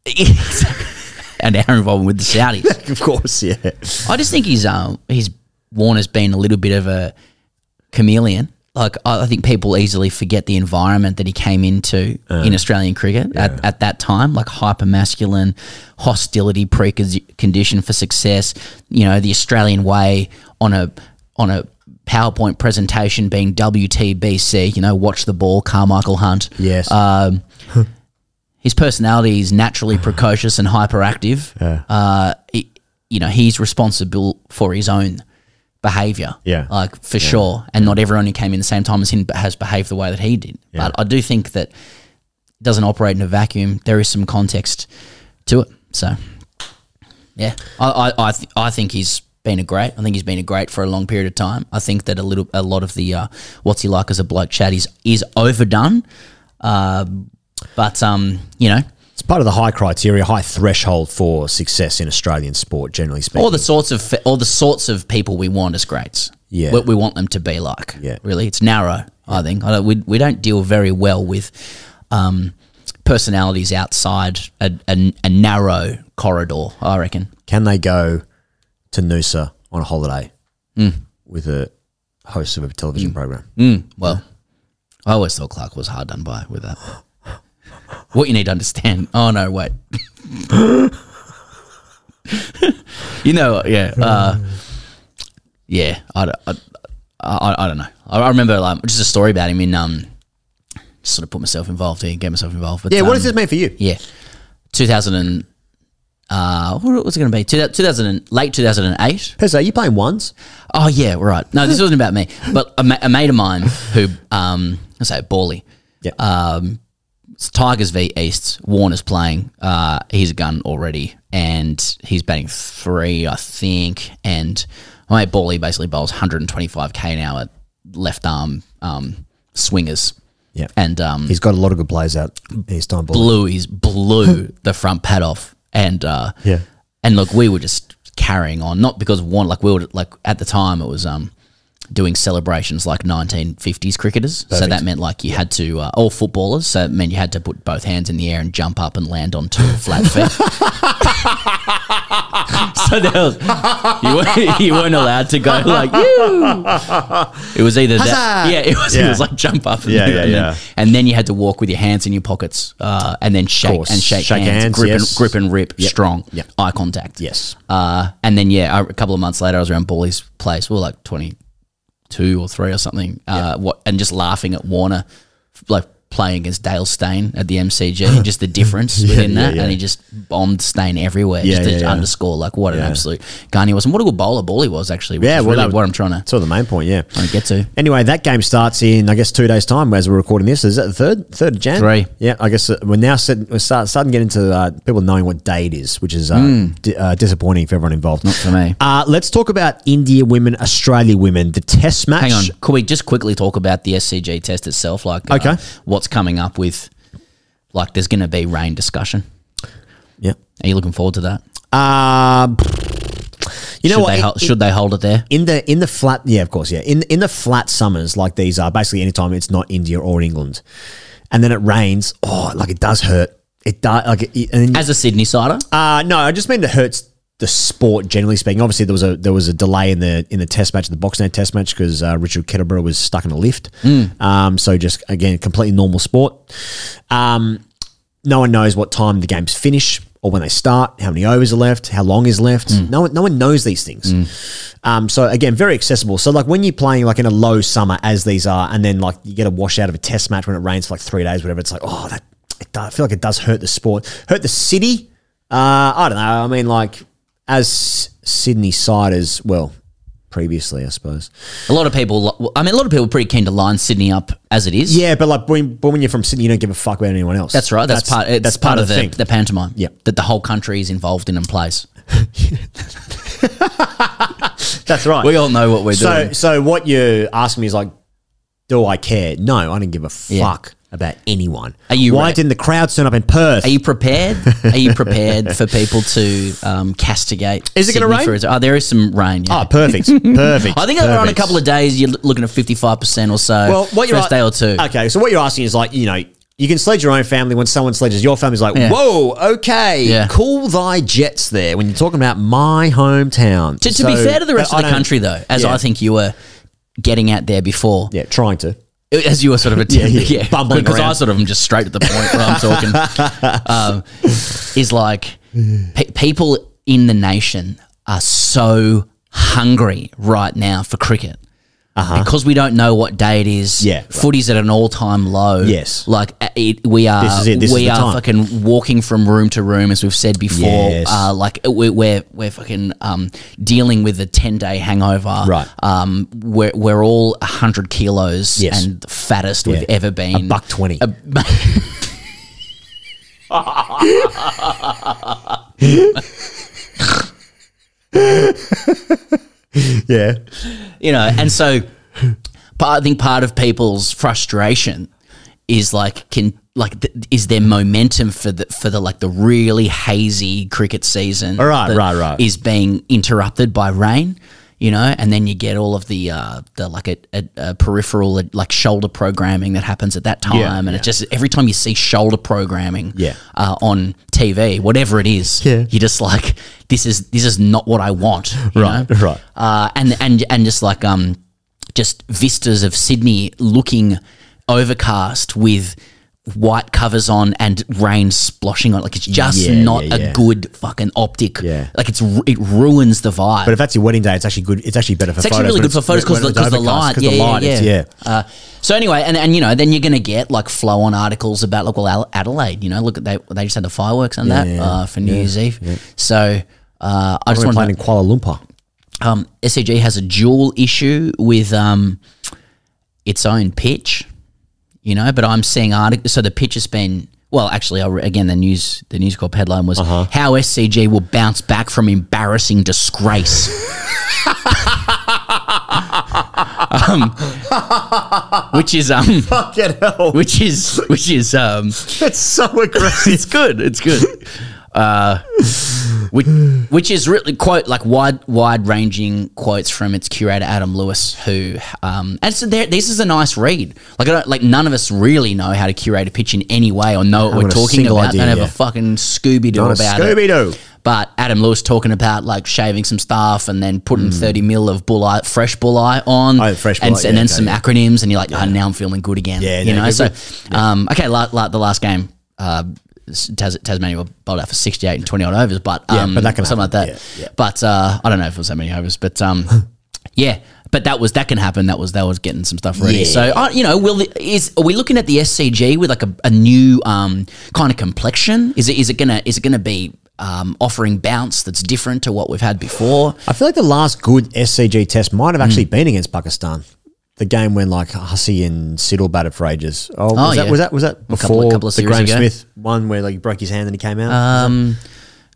and our involvement with the Saudis. Of course, yeah. I just think he's um he's Warner's been a little bit of a chameleon. Like I think people easily forget the environment that he came into in Australian cricket at, at that time, like hyper masculine, hostility precondition for success. You know, the Australian way on a on a PowerPoint presentation being WTBC. You know, watch the ball, Carmichael Hunt. Yes. Um, his personality is naturally precocious and hyperactive. Uh, he, you know, he's responsible for his own behavior. Yeah. Like, for sure. And not everyone who came in the same time as him has behaved the way that he did. But I do think that it doesn't operate in a vacuum. There is some context to it. So, yeah, I, I, I, th- I think he's been a great. I think he's been a great for a long period of time. I think that a little, a lot of the uh, what's he like as a bloke chat is is overdone. Uh, but um, you know, It's part of the high criteria, high threshold for success in Australian sport, generally speaking. all the sorts of all the sorts of people we want as greats. Yeah. what we want them to be like. Yeah. really, it's narrow. I think I don't, we we don't deal very well with um, personalities outside a, a, a narrow corridor. I reckon. Can they go to Noosa on a holiday Mm. with a host of a television program? Well, I always thought Clarke was hard done by with that. What you need to understand. Oh no, wait. you know, yeah, uh, yeah. I, don't- I, I, I don't know. I, I remember like just a story about him in um, just sort of put myself involved here, get myself involved. But, Yeah, what um, does this mean for you? Yeah, two thousand and uh, what was it going to be? Two thousand and late two thousand and eight. Pezzo, are you playing ones? Oh yeah, right. No, this wasn't about me, but a, ma- a mate of mine who, um, I say Bawley, Yeah. um, Tigers v East. Warner's playing. Uh, he's a gun already, and he's batting three, I think. And my mate Bawley basically bowls 125k an hour left arm um, swingers. Yeah. and um, He's got a lot of good plays out in Istanbul. blew he's blew the front pad off and uh Yeah. and look we were just carrying on not because of one like we were like at the time it was um doing celebrations like 1950s cricketers so that meant like you had to uh, all footballers so it meant you had to put both hands in the air and jump up and land on two flat feet so there was you, weren't, you weren't allowed to go like you it was either that yeah it was Yeah. it was like jump up and, Yeah, yeah, and, yeah. Then, and then you had to walk with your hands in your pockets uh, and then shake and shake, Shake hands, hands, grip, yes. and, grip and rip Yep. strong Yep. eye contact Yes. uh, and then yeah, a couple of months later, I was around Bawley's place. We were like twenty two or three or something. Uh, what and just laughing at Warner, like playing against Dale Steyn at the MCG, and just the difference within that. yeah. And he just bombed Steyn everywhere, Yeah, just to yeah, yeah. underscore like what an absolute gun he was, and what a good bowler Bawley was actually. Yeah, well, really what I'm trying to That's sort of the main point, yeah. trying to get to. Anyway, that game starts in, I guess, two days' time as we're recording this. Is that the third? Third of Jan? Three. Yeah, I guess uh, we're now set, we're start, starting to get into uh, people knowing what day it is, which is uh, di- uh, disappointing for everyone involved. Not for me. Uh, let's talk about India women, Australia women, the test match. Hang on, could we just quickly talk about the SCG test itself? Like, uh, Okay. What's coming up with? Like, there's going to be rain discussion. Yeah. Are you looking forward to that? Uh, you know should what? They should they hold it there? in the in the flat yeah of course yeah in in the flat summers like these are basically anytime it's not India or England and then it rains oh like it does hurt it does like it, As a Sydney sider, uh no I just mean it hurts the sport generally speaking obviously there was a there was a delay in the in the test match the boxing test match because uh, Richard Kettleborough was stuck in a lift um so just again completely normal sport um no one knows what time the games finish or when they start, how many overs are left, how long is left. No one, no one knows these things. Um, so again, very accessible. So like when you're playing like in a low summer, as these are, and then like you get a wash out of a test match when it rains for like three days, whatever. It's like oh, that it does, I feel like it does hurt the sport, hurt the city. Uh, I don't know. I mean, like as Sydney siders, well, previously, I suppose. a lot of people. I mean, a lot of people are pretty keen to line Sydney up as it is. Yeah, but like when, but when you're from Sydney, you don't give a fuck about anyone else. that's right. That's, part. It's that's part, of the, thing. the pantomime. Yeah. that the whole country is involved in and plays. that's right. We all know what we're So, doing. so what you're asking me is like, do I care? No, I don't give a Yeah. About anyone. Are you Why right? didn't the crowd turn up in Perth? Are you prepared? Are you prepared for people to um, castigate? Is it gonna rain? for Oh, there is some rain. Yeah. oh, perfect, perfect. I think they're on a couple of days. You're looking at fifty five percent or so. Well, what you're first day or two. Okay, so what you're asking is like, you know, you can sledge your own family when someone sledges your family's like, Yeah. whoa, okay, Yeah. cool thy jets there. When you're talking about my hometown. To, to be fair to the rest of the country, though, as Yeah. I think you were getting out there before, yeah, trying to. As you were sort of attempting, yeah, yeah, bumbling because I sort of am just straight at the point where I'm talking. um, is like pe- people in the nation are so hungry right now for cricket. Because we don't know what day it is. Uh-huh. Yeah, right. Footy's at an all time low. Yes. Like uh, it, we are This is it, this we is the are time. fucking walking from room to room as we've said before. Yes. Uh, like we're, we're we're fucking um, dealing with a ten day hangover. Right. Um, we're we're all hundred kilos Yes. and the fattest Yeah. we've ever been. A buck 20. A- Yeah. you know, and so part, I think part of people's frustration is like can like th- is there momentum for the for the like the really hazy cricket season? All right, right, right. Is being interrupted by rain. You know, and then you get all of the uh, the like a, a, a peripheral like shoulder programming that happens at that time, Yeah, and yeah. it just every time you see shoulder programming, Yeah. uh, on TV, whatever it is, Yeah. you're just like, this is this is not what I want, you Right, know? right. Uh, and and and just like um, just vistas of Sydney looking overcast with white covers on and rain splashing on, like it's just Yeah, not yeah, a good fucking optic. Yeah. like it's ru- it ruins the vibe. But if that's your wedding day, it's actually good. It's actually better for It's photos. actually really when good for photos when because it's the overcast, light. 'cause Yeah, the light, yeah, it's- yeah. Uh, so anyway, and, and you know, then you're going to get like flow on articles about like well Al- Adelaide. You know, look at they they just had the fireworks on that yeah, uh, for New Year's Eve. So uh, I just We're want playing to in Kuala Lumpur. um, SCG has a dual issue with um, its own pitch, you know. But I'm seeing articles. So the pitch has been well. Actually, I'll again, the news the News Corp headline was Uh-huh. how SCG will bounce back from embarrassing disgrace. um, which is um, Fucking hell. which is which is um, It's so aggressive. it's good. It's good. Uh, which, which is really quote like wide wide ranging quotes from its curator Adam Lewis, who um, and so there, this is a nice read. Like I don't, like none of us really know how to curate a pitch in any way or know what we're talking about. idea, don't have yeah. a fucking Scooby Doo about it. Scooby-Doo. But Adam Lewis talking about like shaving some stuff and then putting thirty mil of Bulli, fresh Bulli on. Oh, fresh and, Bulli, and yeah, then okay, some yeah. acronyms, and you're like, oh, now I'm feeling good again. Yeah, you no, know. So, um, okay, la, la, the last game, uh, Tas- Tasmania were bowled out for 68 and 20 odd overs, but Yeah, um, but that can something like that. Yeah, yeah. But uh, I don't know if it was that many overs, but um, yeah. But that was that can happen. That was that was getting some stuff ready. So uh, you know, will the, is are we looking at the SCG with like a, a new um, kind of complexion? Is it is it gonna is it gonna be um, offering bounce that's different to what we've had before? I feel like the last good SCG test might have Hmm. actually been against Pakistan. The game when like Hussey and Siddle batted for ages. Oh, was, Oh, that, yeah. was that was that couple of- before couple of the Graeme ago. Smith one where like he broke his hand and he came out? Um,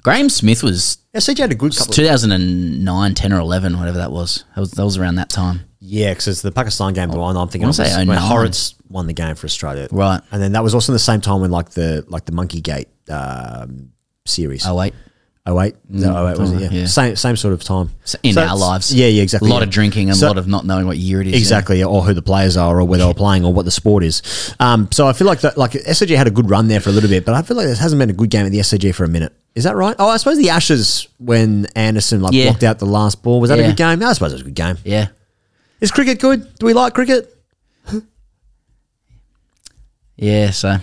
Graeme Smith was SCG had a good couple. 2009, 10 or 11, whatever that was. That was, that was around that time. yeah, because it's the Pakistan game. The one I'm thinking of was say when 09. Hauritz won the game for Australia, Right. And then that was also in the same time when like the like the Monkey Gate um, series. Oh, wait. Oh wait, no, oh wait, was it? Yeah. yeah. same same sort of time So in So our lives. Yeah, yeah, exactly. A lot yeah. of drinking and So- a lot of not knowing what year it is. yeah. Exactly, or who the players are, or where they were playing, or what the sport is. Um, so I feel like that, like SCG had a good run there for a little bit, but I feel like this hasn't been a good game at the SCG for a minute. Is that right? Oh, I suppose the Ashes when Anderson like Yeah. blocked out the last ball was that a good game? I suppose it was a good game. Yeah. Is cricket good? Do we like cricket? Yeah, so.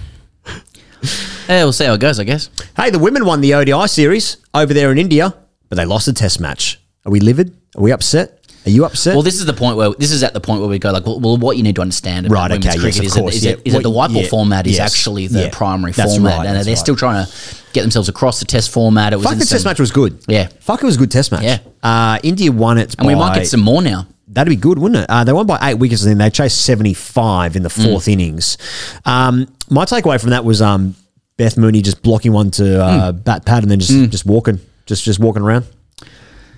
Yeah, we'll see how it goes, I guess. Hey, the women won the ODI series over there in India, but they lost a Test match. Are we livid? Are we upset? Are you upset? Well, this is the point where this is at the point where we go like, well, well what you need to understand about Right, women's okay, cricket of is, course, that, is, yeah. that, is that the white ball yeah, format is yes, actually the yeah. primary format, right, and they're right. still trying to get themselves across the test format. It was Fuck, the. Test match was good. Yeah. Fuck, it was a good Test match. Yeah. Uh, India won it, and we might get some more now. That'd be good, wouldn't it? Uh, they won by eight wickets, and then they chased seventy-five in the fourth Mm. innings. Um, my takeaway from that was um, Beth Mooney just blocking one to Mm. uh, bat pad and then just just walking, just just walking around.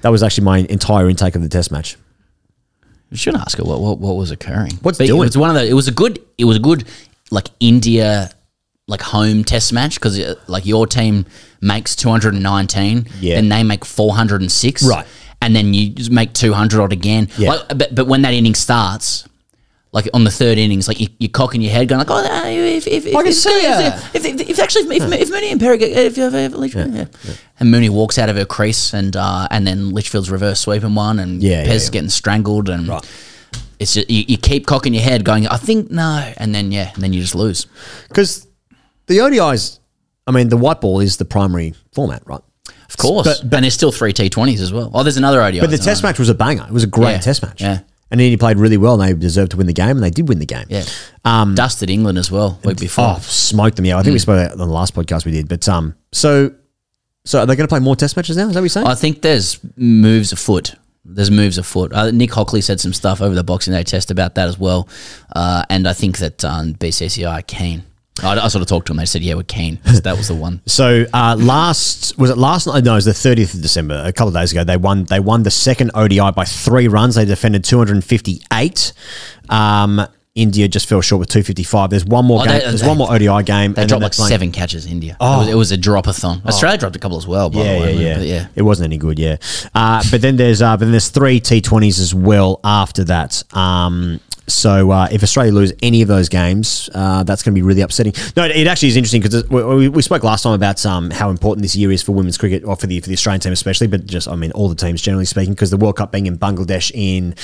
That was actually my entire intake of the Test match. We should ask her what what, what was occurring. What's But doing? It was one of the. It was a good. It was a good like India like home test match because like your team makes two hundred and nineteen, Yeah. and they make four hundred and six, Right. And then you just make two hundred odd again. Yeah. Like, but but when that inning starts. Like on the third innings, like you, you're cocking your head, going like, "Oh, uh, if if if, I can if, see if, ya." if, if, if actually if, if Mooney and Perry get if you have a yeah, and Mooney walks out of her crease and uh, and then Litchfield's reverse sweeping one and Yeah, Pez yeah, yeah. getting strangled and Right. it's just you, you keep cocking your head, going, I think no, and then yeah, and then you just lose. Because the ODIs, I mean, the white ball is the primary format, right? Of course, But- and there's still three T20s as well. Oh, there's another ODI. But the Test match was a banger. It was a great Yeah, Test match. yeah. And then he played really well, and they deserved to win the game, and they did win the game. yeah, Um, dusted England as well week before. Oh, smoked them! Yeah, I think we spoke about it on the last podcast we did. But um, so so are they going to play more Test matches now? Is that what you're saying? I think there's moves afoot. There's moves afoot. Uh, Nick Hockley said some stuff over the Boxing Day test about that as well, uh, and I think that um, BCCI are keen. I, I sort of talked to them. They said, "Yeah, we're keen." So that was the one. So uh, last was it last night? No, it was the thirtieth of December. A couple of days ago, they won. They won the second ODI by three runs. They defended two hundred and fifty-eight. Um, India just fell short with 255. There's one more Oh, game. they- there's they- one more ODI game. They dropped like playing- seven catches. India. It, was, it was a drop-a-thon. Australia dropped a couple as well. By Yeah, the way, yeah, yeah. But yeah. It wasn't any good. Yeah, uh, but then there's uh, but then there's three T20s as well after that. Um, so uh, if Australia lose any of those games, uh, that's going to be really upsetting. No, it actually is interesting because we, we, we spoke last time about um, how important this year is for women's cricket, or for the for the Australian team especially, but just I mean all the teams generally speaking, because the World Cup being in Bangladesh in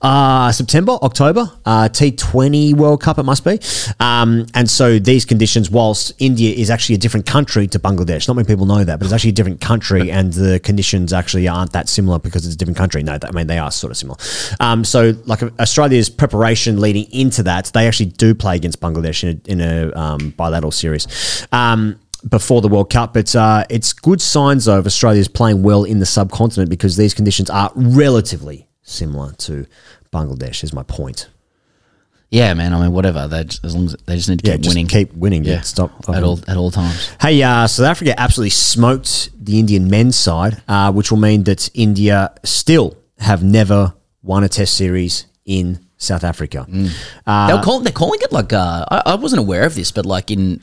uh, September, October, uh, T20 World Cup it must be, um, and so these conditions, whilst India is actually a different country to Bangladesh, not many people know that, but it's actually a different country, and the conditions actually aren't that similar because it's a different country. No, I mean they are sort of similar. Um, so like Australia's preparation leading into that, they actually do play against Bangladesh in a, in a um, bilateral series. Um, before the World Cup, but uh, it's good signs though of Australia's playing well in the subcontinent because these conditions are relatively similar to Bangladesh. Is my point. Yeah, man. I mean, whatever. They just, as long as they just need to Yeah, keep winning. keep winning. Yeah, Yeah, stop at all at all times. Hey, uh, South Africa absolutely smoked the Indian men's side, uh, which will mean that India still have never won a Test series in South Africa. Uh, They're, call, they're calling it like uh, I, I wasn't aware of this, but like in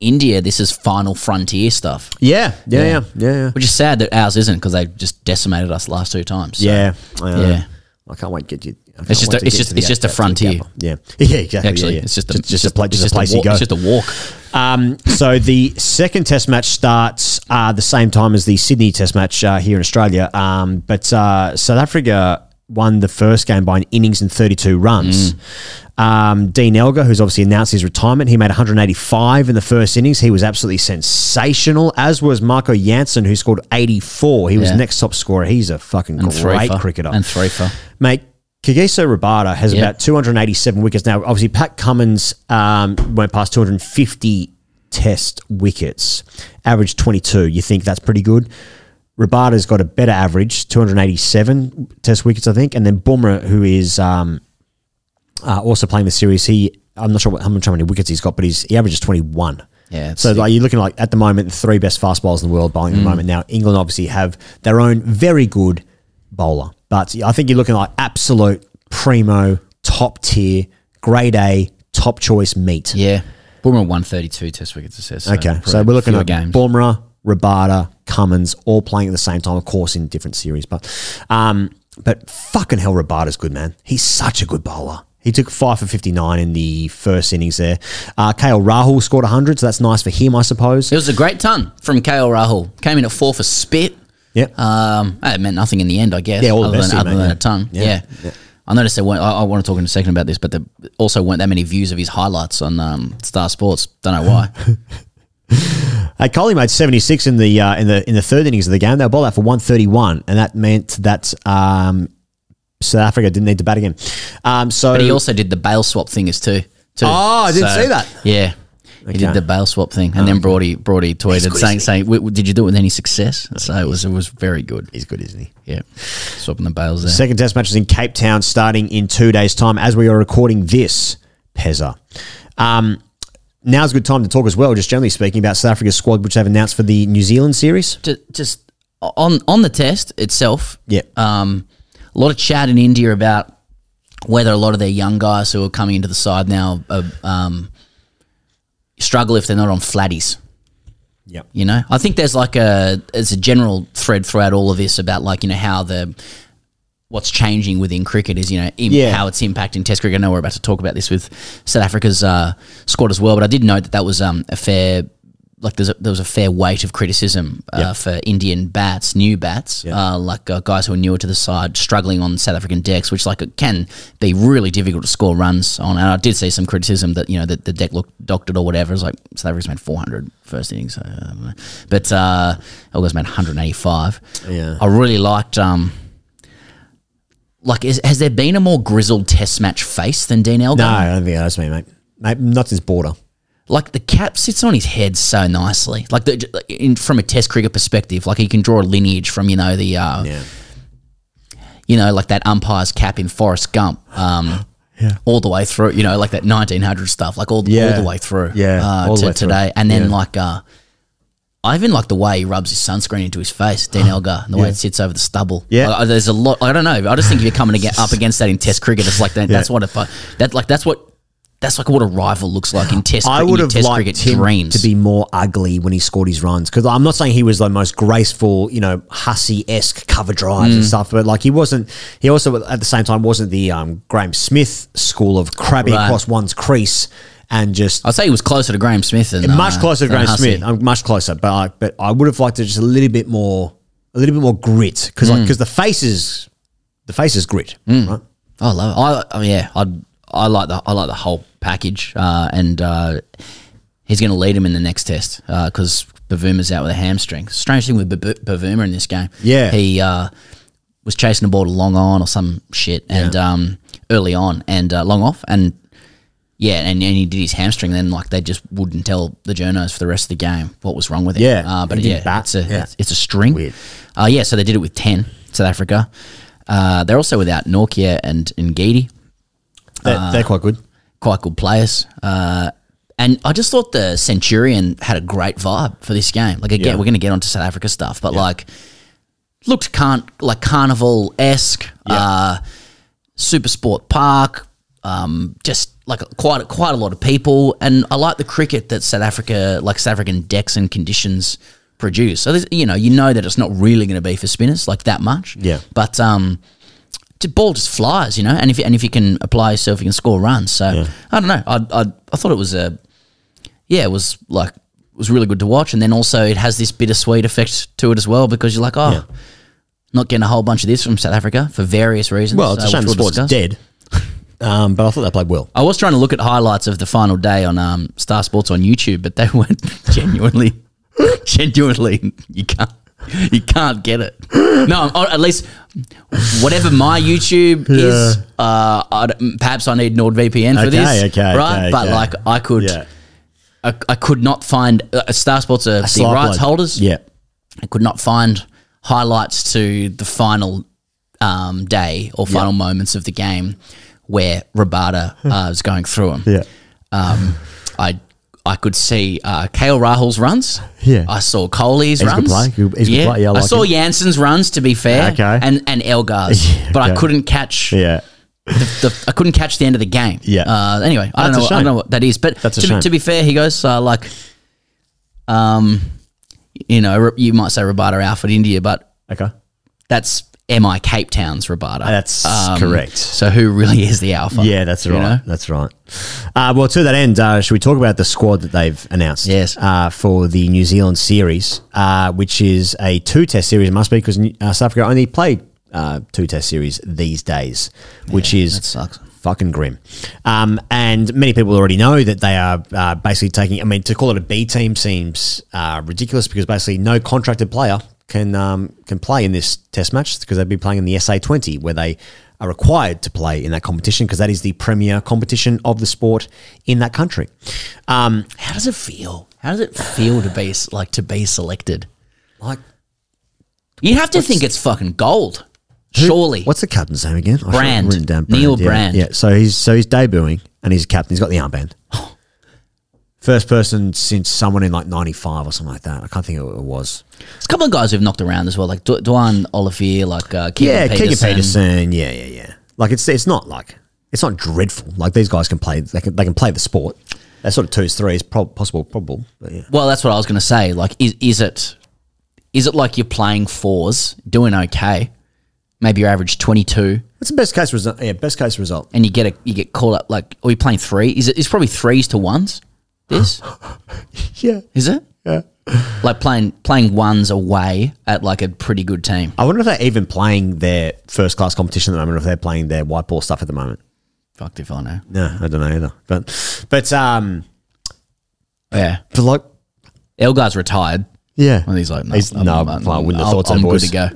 India, this is final frontier stuff, yeah, yeah, yeah, yeah, yeah. which is sad that ours isn't because they just decimated us the last two times. So, Yeah, know. Yeah. I can't wait to get you. It's just a- it's just- it's just a frontier. Yeah, yeah, exactly. Actually, yeah, yeah. it's just a, just, just a, it's pla- it's just a place a you go. It's just a walk. Um, so the second Test match starts uh, the same time as the Sydney Test match uh, here in Australia. Um, but uh, South Africa won the first game by an innings and 32 runs. Um, Dean Elgar, who's obviously announced his retirement, he made 185 in the first innings. He was absolutely sensational, as was Marco Jansen, who scored 84. He was next top scorer. He's a fucking And great cricketer. and three for. Mate, Kagiso Rabada has Yeah. about 287 wickets. Now, obviously, Pat Cummins um, went past 250 test wickets, average 22. You think that's pretty good? Rabada's got a better average, 287 test wickets, I think. And then Bumrah, who is um, uh, also playing the series, he I'm not sure what, how many wickets he's got, but he's, he averages 21. Yeah, So sick. like you're looking like at the moment the three best fast bowlers in the world bowling Mm. at the moment. Now England obviously have their own very good bowler, but I think you're looking like absolute primo, top tier, grade A, top choice meat. Yeah. Boomer 132 test wickets, says. So Okay, so we're looking at games. Bumrah, Rabada, Cummins, all playing at the same time, of course, in different series. But, um, but fucking hell, Rabada's good, man. He's such a good bowler. He took five for fifty nine in the first innings there. Uh, KL Rahul scored hundred, so that's nice for him, I suppose. It was a great ton from KL Rahul. Came in at four for spit. Yep. Um, it meant nothing in the end, I guess. Yeah, all the other best than, other mate, than yeah. a ton. Yeah, Yeah. I noticed there weren't. I, I want to talk in a second about this, but there also weren't that many views of his highlights on um, Star Sports. Don't know why. Hey, Kohli made seventy six in the uh, in the in the third innings of the game. They were bowled out for one thirty one, and that meant that um, South Africa didn't need to bat again. Um, so But he also did the bail swap thing as too. too. Oh, I didn't see that. Yeah. He Okay. did the bail swap thing, and then Brody Brody tweeted saying saying, "W- w- "Did you do it with any success?" So it was it was very good. he's good, isn't he? Yeah, swapping the bails there. Second test match is in Cape Town starting in two days' time as we are recording this, Pezza. Um, now's a good time to talk as well, just generally speaking, about South Africa's squad, which they've announced for the New Zealand series. just, just on on the test itself. Yeah. Um, a lot of chat in India about whether a lot of their young guys who are coming into the side now uh, um, struggle if they're not on flatties. Yep. You know, I think there's like a there's a general thread throughout all of this about like you know how the what's changing within cricket is you know im- Yeah. how it's impacting Test cricket. I know we're about to talk about this with South Africa's uh, squad as well, but I did note that that was um, a fair like there's a, there was a fair weight of criticism uh, Yep. for Indian bats, new bats, uh, like uh, guys who are newer to the side, struggling on South African decks, which like it can be really difficult to score runs on. And I did see some criticism that you know that the deck looked doctored or whatever. It's like South Africa's made 400 first innings, so, uh, but uh, Elgar's made 185. Yeah. I really liked. Um, like, is, has there been a more grizzled Test match face than Dean Elgar? No, I don't think that's me, mate. mate not since border. like the cap sits on his head so nicely. Like the in, from a Test cricket perspective, like he can draw a lineage from you know the uh, Yeah. you know like that umpire's cap in Forrest Gump. Um, Yeah. All the way through, you know, like that 1900 stuff, like all, Yeah. all the way through, Yeah, uh, to way through. today. And then, Yeah. like, uh, I even like the way he rubs his sunscreen into his face, Dean Elgar, and the way Yeah. it sits over the stubble. Yeah. Like, there's a lot. I don't know. I just think if you're coming up against that in Test cricket, it's like that. That's what a fu- that like that's what that's like what a rival looks like in Test. I in would your have Test liked cricket him dreams to be more ugly when he scored his runs because I'm not saying he was the most graceful, you know, Hussey esque cover drives Mm. and stuff, but like he wasn't. He also at the same time wasn't the um, Graeme Smith school of crabbing Right. across one's crease and just I'd say he was closer to Graeme Smith than much uh, closer to Graeme Hussey. Smith. I'm much closer, but I, but I would have liked it just a little bit more, a little bit more grit because Mm. like because the face is the face is grit, right? I love it. I, I mean, yeah, I I like the I like the whole package, uh, and uh, he's going to lead him in the next test because Bavuma's out with a hamstring. Strange thing with Bavuma in this game. Yeah. he uh, was chasing the ball to long on or some shit, and um, early on and uh, long off, and yeah, and, and he did his hamstring. Then like they just wouldn't tell the journos for the rest of the game what was wrong with it. Yeah, uh, but yeah, bat. it's a Yeah. it's, it's a string. Weird. Uh, yeah, so they did it with ten South Africa. Uh, they're also without Nortje and Ngidi They're, Uh, they're quite good. quite good players. Uh, and I just thought the Centurion had a great vibe for this game. Like again, Yeah. we're going to get onto South Africa stuff, but like looked can't like carnival esque, uh, SuperSport Park. Um, just like quite quite a lot of people, and I like the cricket that South Africa, like South African decks and conditions produce. So you know, you know that it's not really going to be for spinners like that much. Yeah. but um, the ball just flies, you know. And if and if you can apply yourself, you can score runs. So I don't know. I, I I thought it was a yeah, it was like it was really good to watch, and then also it has this bittersweet effect to it as well because you're like, oh, not getting a whole bunch of this from South Africa for various reasons. Well, it's a uh, shame the we'll sport's discuss. dead. Um, but I thought they played well. I was trying to look at highlights of the final day on um, Star Sports on YouTube, but they weren't genuinely, genuinely. You can't, you can't get it. No, or at least whatever my YouTube is. Uh, I don't- perhaps I need NordVPN for Okay, this, okay, right? okay, but like I could, Yeah. I, I could not find uh, Star Sports are the rights holders. Yeah. I could not find highlights to the final um, day or final moments of the game where Rabada uh, was going through them. Yeah. Um, I I could see uh, KL Rahul's runs. Yeah. I saw Kohli's He's a good runs. He's a good yeah. Yeah, I I, saw him. Jansen's runs to be fair. Okay. And and Elgar's, Yeah, but I couldn't catch Yeah. the, the I couldn't catch the end of the game. Yeah. Uh, anyway, I don't know. What, I don't know what that is, but That's a to, shame. Be, to be fair, he goes uh, like, um, you know, you might say Rabada out for India, but Okay. that's MI Cape Town's Rabada. That's Um, correct. So who really is the alpha? Yeah, that's right. know? That's right. Uh, well, to that end, uh, should we talk about the squad that they've announced? Yes. Uh, for the New Zealand series, uh, which is a two-test series, it must be because uh, South Africa only play uh, two-test series these days, which is that sucks. fucking grim. Um, and many people already know that they are uh, basically taking. I mean, to call it a B team seems uh, ridiculous because basically no contracted player can um, can play in this Test match because they'd be playing in the SA Twenty where they are required to play in that competition because that is the premier competition of the sport in that country. Um, How does it feel? How does it feel to be like to be selected? like, You have to think it's fucking gold. Surely. what's the captain's name again? I should have Brand. written down Neil yeah. Brand. Yeah, so he's so he's debuting and he's a captain. He's got the armband. First person since someone in like '95 or something like that. I can't think of what it was. There's a couple of guys who've knocked around as well, like Du- Duanne Olivier, like uh, Keegan yeah, Petersen. Keegan Petersen. Yeah, yeah, yeah. Like it's it's not like it's not dreadful. Like these guys can play. They can they can play the sport. That sort of twos threes prob- possible probable. But yeah. Well, that's what I was going to say. Like, is is it is it like you're playing fours, doing okay? Maybe you average twenty two, What's the best case result? Yeah, best case result. and you get a you get called up. Like, are you playing three? Is it? It's probably threes to ones. This Yeah. is it? Yeah. Like playing playing ones away at like a pretty good team. I wonder if they're even playing their first class competition at the moment. Or if they're playing their white ball stuff at the moment. Fucked if I know. No, I don't know either. But but um, Yeah, but like Elgar's retired. yeah, And he's like, no, He's- I'm, no, I'm, well, I wouldn't have I'm- thought so, I'm good boys. to go.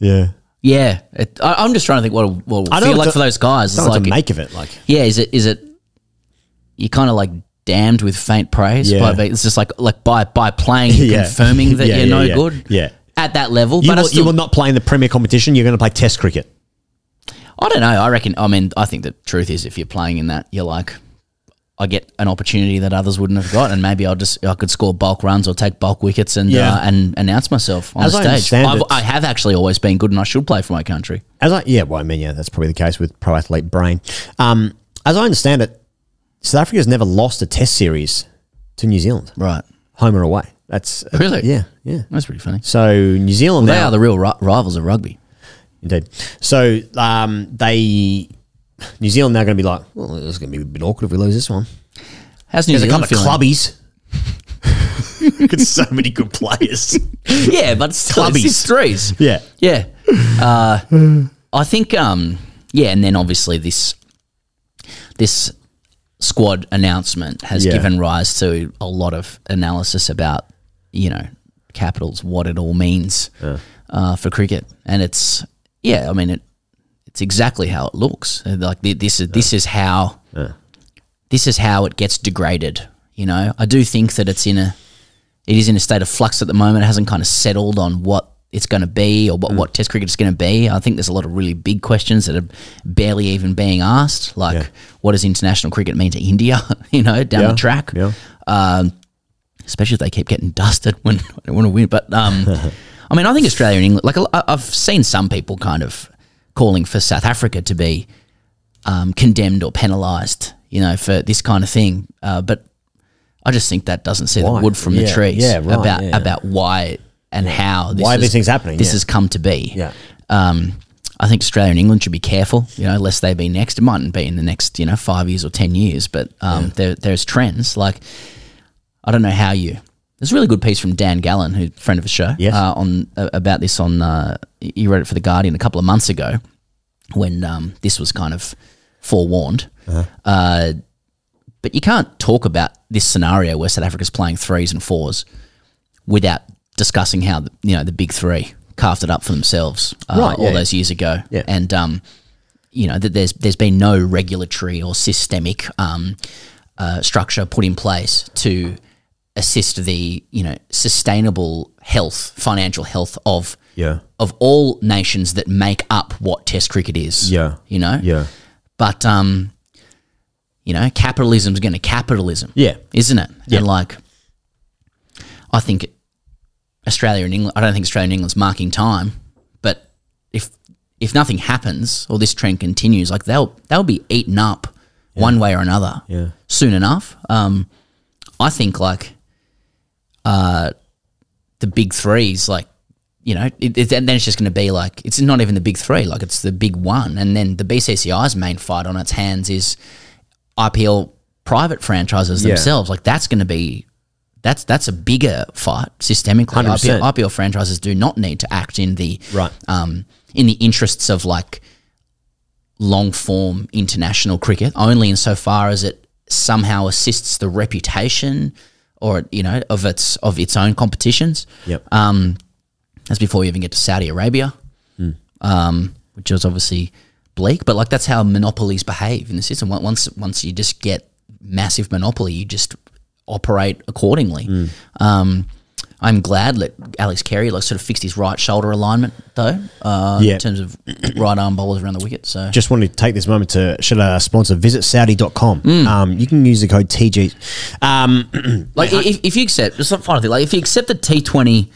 yeah. Yeah, it, I, I'm just trying to think what it will I feel like for those guys. I It's don't know like, to make of it. Like yeah, is it is it? You kind of like damned with faint praise. Yeah. By, it's just like like by by playing, you're Yeah. confirming that Yeah, you're no good. Yeah. at that level. you but will, still, you will not play in the premier competition. You're going to play Test cricket. I don't know. I reckon. I mean, I think the truth is, if you're playing in that, you're like, I get an opportunity that others wouldn't have got, and maybe I'll just I could score bulk runs or take bulk wickets and Yeah. uh, and announce myself on As the stage. I've, I have actually always been good, and I should play for my country. As I yeah, well, I mean, yeah, that's probably the case with pro athlete brain. Um, as I understand it, South Africa's never lost a Test series to New Zealand, Right. home or away. That's Really? yeah, yeah. That's pretty funny. So New Zealand They now, are the real ri- rivals of rugby. indeed. So um, they New Zealand now going to be like, well, it's going to be a bit awkward if we lose this one. How's New There's a Zealand couple of clubbies. Got so many good players. Yeah, but it's still Clubbies. just threes. Yeah. Yeah. Uh, I think, um, yeah, and then obviously this this squad announcement has Yeah. given rise to a lot of analysis about, you know, capitals, what it all means uh, for cricket, and it's yeah, I mean it. It's exactly how it looks. Uh, Like this is this is how this is how it gets degraded. You know, I do think that it's in a it is in a state of flux at the moment. It hasn't kind of settled on what it's going to be or what, what Test cricket is going to be. I think there's a lot of really big questions that are barely even being asked. Like, Yeah. what does international cricket mean to India? You know, down Yeah, the track. yeah. Um, especially if they keep getting dusted when when they want to win. But um, I mean, I think Australia and England. Like, I- I've seen some people kind of calling for South Africa to be um, condemned or penalised. You know, for this kind of thing. Uh, but I just think that doesn't see Why? the wood from Yeah, the trees yeah, right, about yeah. about why and how this Why these things happening, This yeah. has come to be. Yeah. Um, I think Australia and England should be careful, you know, lest they be next. It mightn't be in the next, you know, five years or ten years, but um, there, there's trends. Like, I don't know how you. There's a really good piece from Dan Gallan, who's a friend of the show, Yes. uh, on uh, about this on. Uh, he wrote it for the Guardian a couple of months ago, when um, this was kind of forewarned. Uh, but you can't talk about this scenario where South Africa's playing threes and fours without discussing how the, you know the big three carved it up for themselves uh, Right, all yeah, those years ago, Yeah. and um, you know that there's there's been no regulatory or systemic um, uh, structure put in place to assist the you know sustainable health, financial health of Yeah. of all nations that make up what Test cricket is. Yeah. you know. Yeah. But um, you know, capitalism's going to capitalism. Yeah. isn't it? Yeah. And like, I think Australia and England. I don't think Australia and England's marking time, but if if nothing happens or this trend continues, like they'll they'll be eaten up one way or another. Yeah. soon enough. Um, I think like, uh, the big threes, like. You know, it, it, then it's just going to be like it's not even the big three, like it's the big one, and then the BCCI's main fight on its hands is IPL private franchises Yeah. themselves. Like that's going to be that's that's a bigger fight systemically. 100%. IPL, IPL franchises do not need to act in the Right. um, in the interests of like long form international cricket, only insofar as it somehow assists the reputation or you know of its of its own competitions. Yep. Um, that's before you even get to Saudi Arabia, Hmm. um, which is obviously bleak. But like that's how monopolies behave in the system. Once once you just get massive monopoly, you just operate accordingly. Hmm. Um, I'm glad that Alex Carey like sort of fixed his right shoulder alignment though, uh, Yeah. in terms of right arm bowlers around the wicket. So Just wanted to take this moment to should our sponsor visit Saudi.com. Mm. Um, you can use the code TG. Um, Like if, if you accept, just a final thing, like if you accept the T Twenty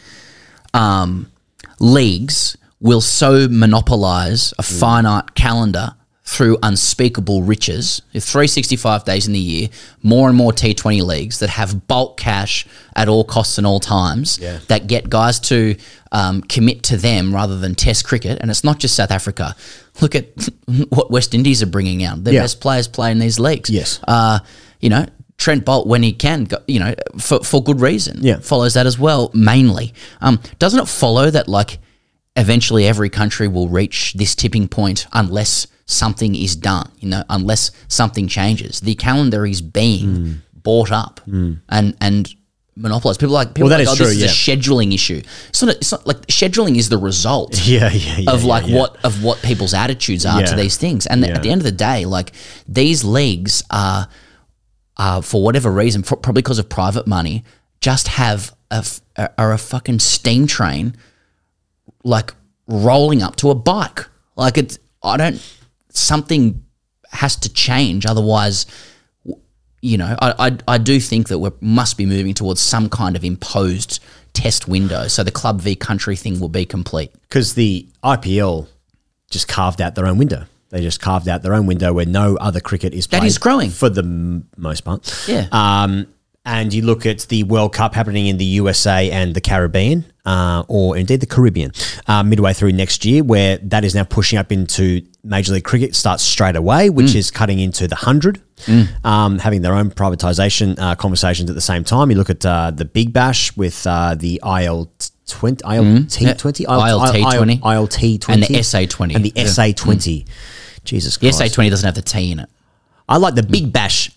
um, leagues will so monopolize a finite calendar through unspeakable riches. 365 days in the year, more and more T20 leagues that have bulk cash at all costs and all times Yeah. that get guys to um, commit to them rather than test cricket. And it's not just South Africa. Look at what West Indies are bringing out. Their Yeah. best players play in these leagues. Yes. Uh, you know, Trent Boult, when he can, go, you know, for, for good reason, Yeah. follows that as well, mainly. Um, doesn't it follow that, like, eventually every country will reach this tipping point unless something is done, you know, unless something changes? The calendar is being Hmm. bought up and, and monopolized. People like, people Well, that like, is oh, this true, is a scheduling issue. It's not, it's not like scheduling is the result yeah, yeah, yeah. of like yeah. what of what people's attitudes are to these things. And Yeah. at the end of the day, like these leagues are, are for whatever reason, for, probably because of private money, just have a f- are a fucking steam train, like rolling up to a bike. Like it's I don't something has to change, otherwise. you know, I, I I do think that we must be moving towards some kind of imposed test window, so the club v country thing will be complete. because the IPL just carved out their own window. They just carved out their own window where no other cricket is That is growing. for the m- most part. Yeah. Um, and you look at the World Cup happening in the USA and the Caribbean, uh, or indeed the Caribbean, uh, midway through next year, where that is now pushing up into Major League Cricket starts straight away, which Mm. is cutting into the hundred, um, having their own privatisation uh, conversations at the same time. You look at uh, the Big Bash with uh, the IL. 20, ILT 20, ILT 20. ILT 20, And the SA 20. and the Yeah. SA 20. Jesus Christ, The SA twenty doesn't have the T in it. I like the Big Bash.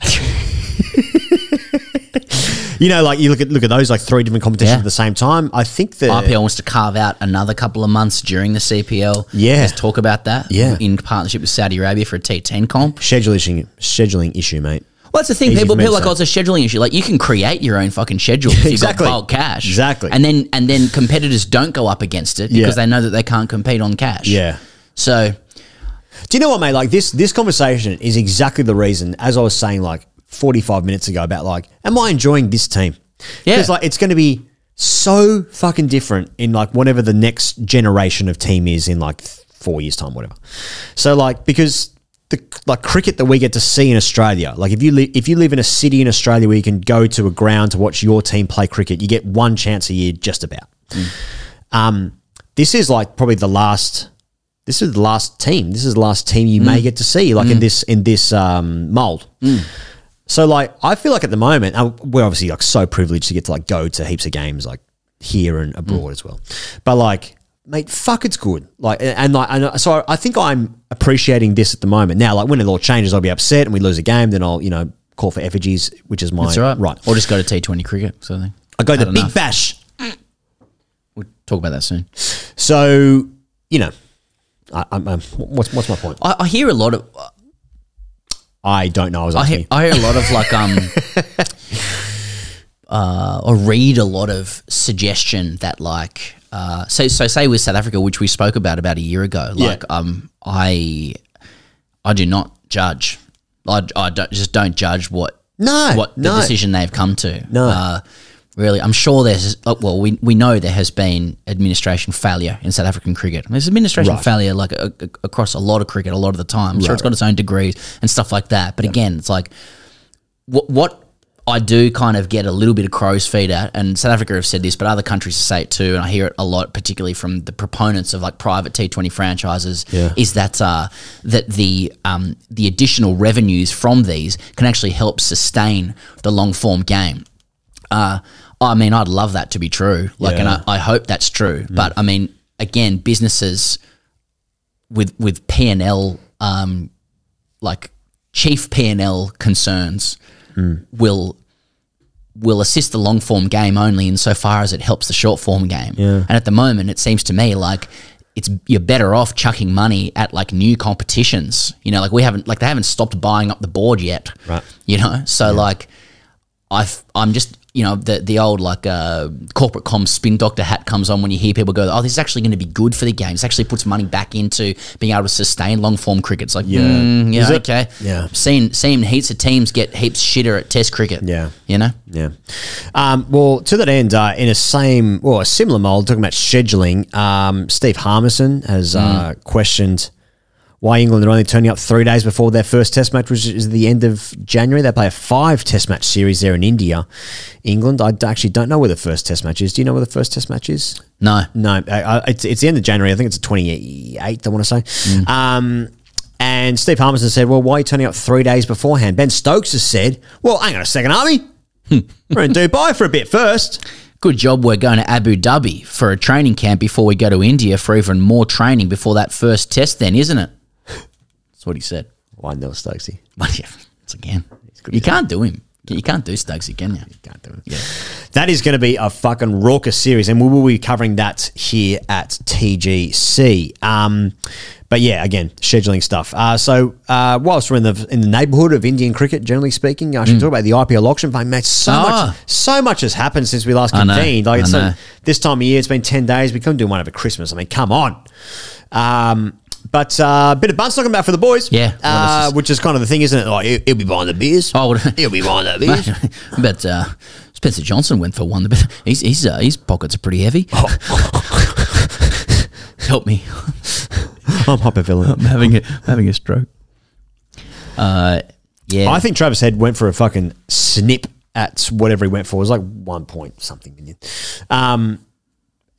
you know, like you look at look at those like three different competitions Yeah. at the same time. I think the IPL wants to carve out another couple of months during the CPL. Yeah. Let's talk about that. Yeah. In partnership with Saudi Arabia for a T10 comp. scheduling scheduling issue, mate. Well, that's the thing. Easy People, for me people to like, say. oh, it's a scheduling issue. Like, you can create your own fucking schedule if Exactly. you've got bulk cash. Exactly. And then and then competitors don't go up against it because Yeah. they know that they can't compete on cash. Yeah. So, Do you know what, mate? Like this this conversation is exactly the reason, as I was saying like 45 minutes ago, about like, am I enjoying this team? Yeah. Because like it's going to be so fucking different in like whatever the next generation of team is in like four years time, whatever. So like because the like cricket that we get to see in Australia, like if you li- if you live in a city in Australia where you can go to a ground to watch your team play cricket, you get one chance a year, just about. Um, this is like probably the last. This is the last team. This is the last team you may get to see, like in this in this um, mold. So like, I feel like at the moment uh, we're obviously like so privileged to get to like go to heaps of games like here and abroad as well. But like, mate, fuck, it's good. Like, and, and like, and so I think I'm appreciating this at the moment. Now, like when it all changes, I'll be upset and we lose a game, then I'll you know call for effigies, which is my that's right. right. Or just go to T20 cricket. or something. I go to Had the Big enough. Bash. We'll talk about that soon. So you know, I, I'm, I'm, what's what's my point? I, I hear a lot of. I don't know. I was I hear, I hear a lot of like um uh or read a lot of suggestion that like uh so so say with South Africa which we spoke about about a year ago Yeah. like um I I do not judge I, I don't, just don't judge what No, what the no. decision they've come to No. uh, really I'm sure there's uh, well we, we know there has been administration failure in South African cricket there's administration Right. failure like a, a- across a lot of cricket a lot of the time sure Right, it's got its own degrees and stuff like that but again it's like what what I do kind of get a little bit of crow's feet at, and South Africa have said this, but other countries say it too, and I hear it a lot, particularly from the proponents of like private T Twenty franchises, Yeah. is that uh, that the um, the additional revenues from these can actually help sustain the long form game. Uh, I mean, I'd love that to be true, like, and I, I hope that's true. But I mean, again, businesses with with P and L, um, like chief P and L concerns, will will assist the long form game only insofar as it helps the short form game. And at the moment, it seems to me like it's you're better off chucking money at like new competitions. You know, like we haven't like they haven't stopped buying up the board yet. Right. You know, so like I've I'm just you know the the old like uh, corporate comms spin doctor hat comes on when you hear people go oh this is actually going to be good for the game. This actually puts money back into being able to sustain long form cricket. It's like yeah Is yeah it? okay Yeah. Seeing seeing heaps of teams get heaps shitter at Test cricket. Yeah. you know. Yeah. Um, well, to that end, uh, in a same or a similar mold, talking about scheduling, um, Steve Harmison has uh, questioned why England are only turning up three days before their first Test match, which is the end of January. They play a five Test match series there in India. England, I actually don't know where the first Test match is. Do you know where the first Test match is? No, No, uh, uh, it's, it's the end of January. I think it's the 28th, I want to say. Um, and Steve Harmison said, well, why are you turning up three days beforehand? Ben Stokes has said, well, hang on a second, Harmy. We're in Dubai for a bit first. good job. We're going to Abu Dhabi for a training camp before we go to India for even more training before that first test. Then, isn't it? That's what he said. Why no Stokesy. But yeah, it's again, you can't do him. You can't do Stokesy, can you? Can't do it. That is going to be a fucking raucous series, and we will be covering that here at TGC. Um, but yeah, again, scheduling stuff. Uh, so uh, whilst we're in the in the neighbourhood of Indian cricket, generally speaking, I should talk about the IPL auction fund. Mate, so Mm. Ah. much, so much has happened since we last convened. Like it's so- this time of year, it's been ten days. We couldn't do one over Christmas. I mean, come on. Um, But a uh, bit of bunts talking about for the boys. Yeah, Uh, which is kind of the thing, isn't it? Like, he'll, he'll be buying the beers. Oh, he'll be buying the beers. but uh, Spencer Johnson went for one. He's, he's, uh, his pockets are pretty heavy. Help me. I'm hypervillain. I'm having a, having a stroke. Uh, yeah. I think Travis Head went for a fucking snip at whatever he went for. It was like one point something million. Um,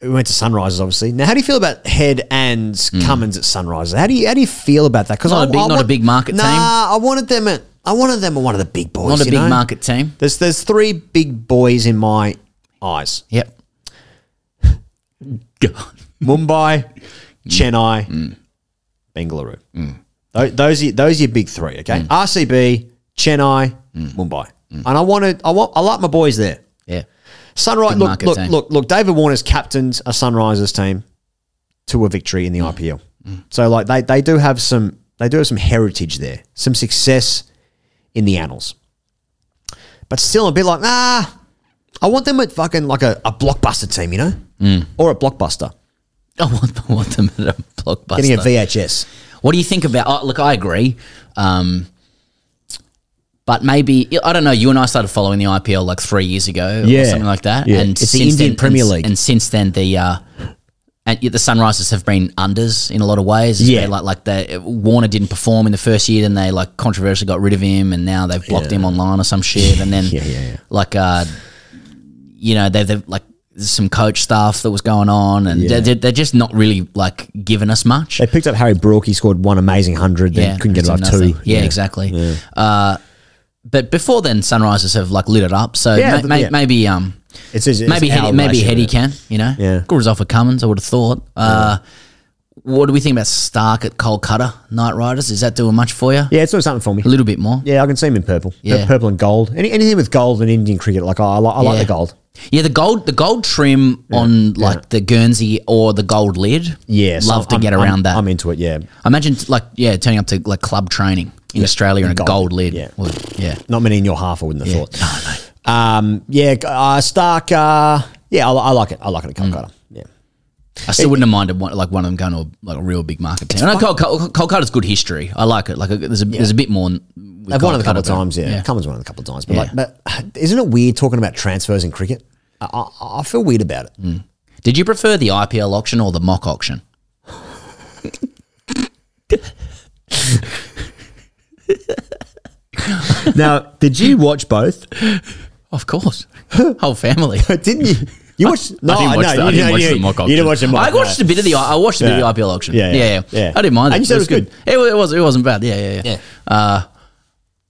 we went to Sunrisers, obviously. Now, how do you feel about Head and Cummins at Sunrisers? How do you how do you feel about that? Because Hmm. Not a big- not a big market nah, team. I wanted them at I wanted them at one of the big boys. not a you big know? market team. There's there's three big boys in my eyes: Yep. God. Mumbai, Hmm. Chennai, Bengaluru. Tho- Those are, those are your big three. Okay, Hmm. RCB, Chennai, Mumbai, and I wanted I want I like my boys there. Yeah. Sunrise. Look, look, team. look, look. David Warner's captained a Sunrisers team to a victory in the Mm. IPL. So like they they do have some they do have some heritage there, some success in the annals. But still a bit like ah, I want them at fucking like a, a blockbuster team, you know, Mm. or a blockbuster I want, I want them at a blockbuster. getting a VHS. What do you think about? Oh, look, I agree. Um, but maybe I don't know. You and I started following the IPL like three years ago, or Yeah. something like that. Yeah. And It's the since Indian then- Premier League. and since then the uh, and the Sunrisers have been unders in a lot of ways. Yeah. like like the Warner didn't perform in the first year, then they like controversially got rid of him, and now they've blocked him online or some shit, and then Yeah, yeah, yeah. like uh, you know they've, they've like. there's Some coach stuff that was going on, and Yeah. they're, they're just not really like giving us much. They picked up Harry Brook. He scored one amazing hundred. Then couldn't get above two. Yeah, exactly. Uh, but before then, Sunrisers have like lit it up. So Yeah, ma- ma- yeah. maybe um It's, it's, maybe it's our Hetty, maybe Hetty can you know Yeah. good result for Cummins. I would have thought. Uh, What do we think about Starc at Kolkata Knight Riders? Is that doing much for you? Yeah, it's doing something for me. A little bit more. Yeah, I can see him in purple. Pur- Yeah. purple and gold. Any, anything with gold in Indian cricket, like I, I, like, I like Yeah. the gold. Yeah, the gold the gold trim on like the Guernsey or the gold lid. Yeah, so love to I'm- get I'm- around that. I'm into it. Yeah, Imagine like yeah, turning up to like club training in Australia in a gold gold, lid, yeah. Yeah. not many in your half. I wouldn't have Yeah. thought. Um, yeah, uh, Starc. Uh, yeah, I, I like it. I like it at Kolkata. Yeah, I still wouldn't have minded one, like one of them going to a, like a real big market team. I know Kol- Kol- Kolkata's good history. I like it. Like a, there's a there's a bit more. they've won it a couple of times. Yeah, Cummins won it a couple of times. But Yeah. like, but isn't it weird talking about transfers in cricket? I, I, I feel weird about it. Did you prefer the IPL auction or the mock auction? now, did you watch both? Of course, whole family. Didn't you? You watched? No, I didn't watch, no, the, I you, didn't no, watch you, the mock auction. You didn't watch the mock. I watched no. a bit of the. I watched a bit Yeah. of the IPL auction. Yeah, Yeah, yeah, yeah, yeah. I didn't mind it. You said it was good. It, it was. It wasn't bad. Yeah, yeah, yeah. Uh,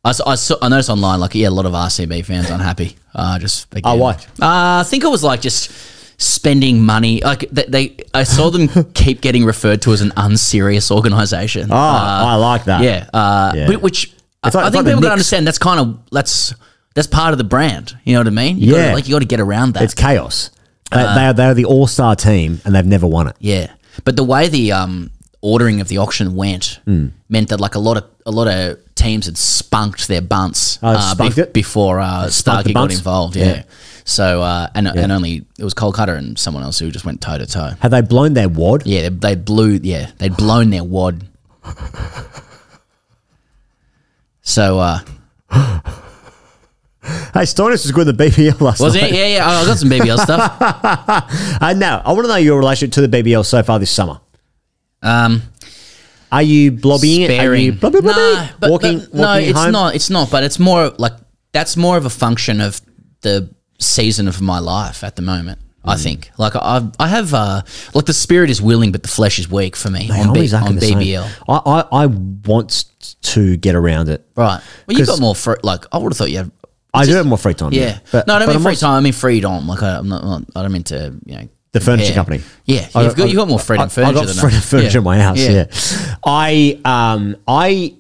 I, saw, I, saw, I noticed online, like, yeah, a lot of RCB fans unhappy. Uh, just again, Oh, why? Uh, I think it was like just spending money. Like they, they I saw them keep getting referred to as an unserious organisation. Oh, I like that. Yeah, uh, Yeah. whi- which I, like- I think like people to understand. That's kind of that's that's part of the brand. You know what I mean? You Yeah. gotta, like you got to get around that. It's chaos. They, Uh, they, are, they are the all star team, and they've never won it. Yeah, but the way the um, ordering of the auction went Hmm. meant that like a lot of a lot of teams had spunked their bunts Oh, spunked it? before uh, Starkey got involved. Yeah. Yeah. So uh, and and only it was Kolkata and someone else who just went toe to toe. Have they blown their wad? Yeah, they, they blew. Yeah, they'd blown their wad. So uh, Hey, Stoinis was good in the BBL last was night. it? Yeah, yeah. I got some BBL stuff. Uh, now, I want to know your relationship to the BBL so far this summer. Um, Are you blobbying it? Are you blah? Nah, but- walking, but no, walking it's home? not. It's not. But it's more like that's more of a function of the season of my life at the moment. Mm. I think. Like I, I have, uh, like the spirit is willing, but the flesh is weak for me Mate, on, B, on. BBL. I, I, I want to get around it. Right. Well, you 'Cause- got more free. Like I would have thought you had. I it's do have more free time. Yeah. But, no, I don't mean I'm free also- time. I mean freedom. Like I, I'm not, not. I don't mean to. You know. The furniture compare. company. Yeah, you've got, I- you got more freedom furniture I got than furniture yeah. in my house. Yeah. I um I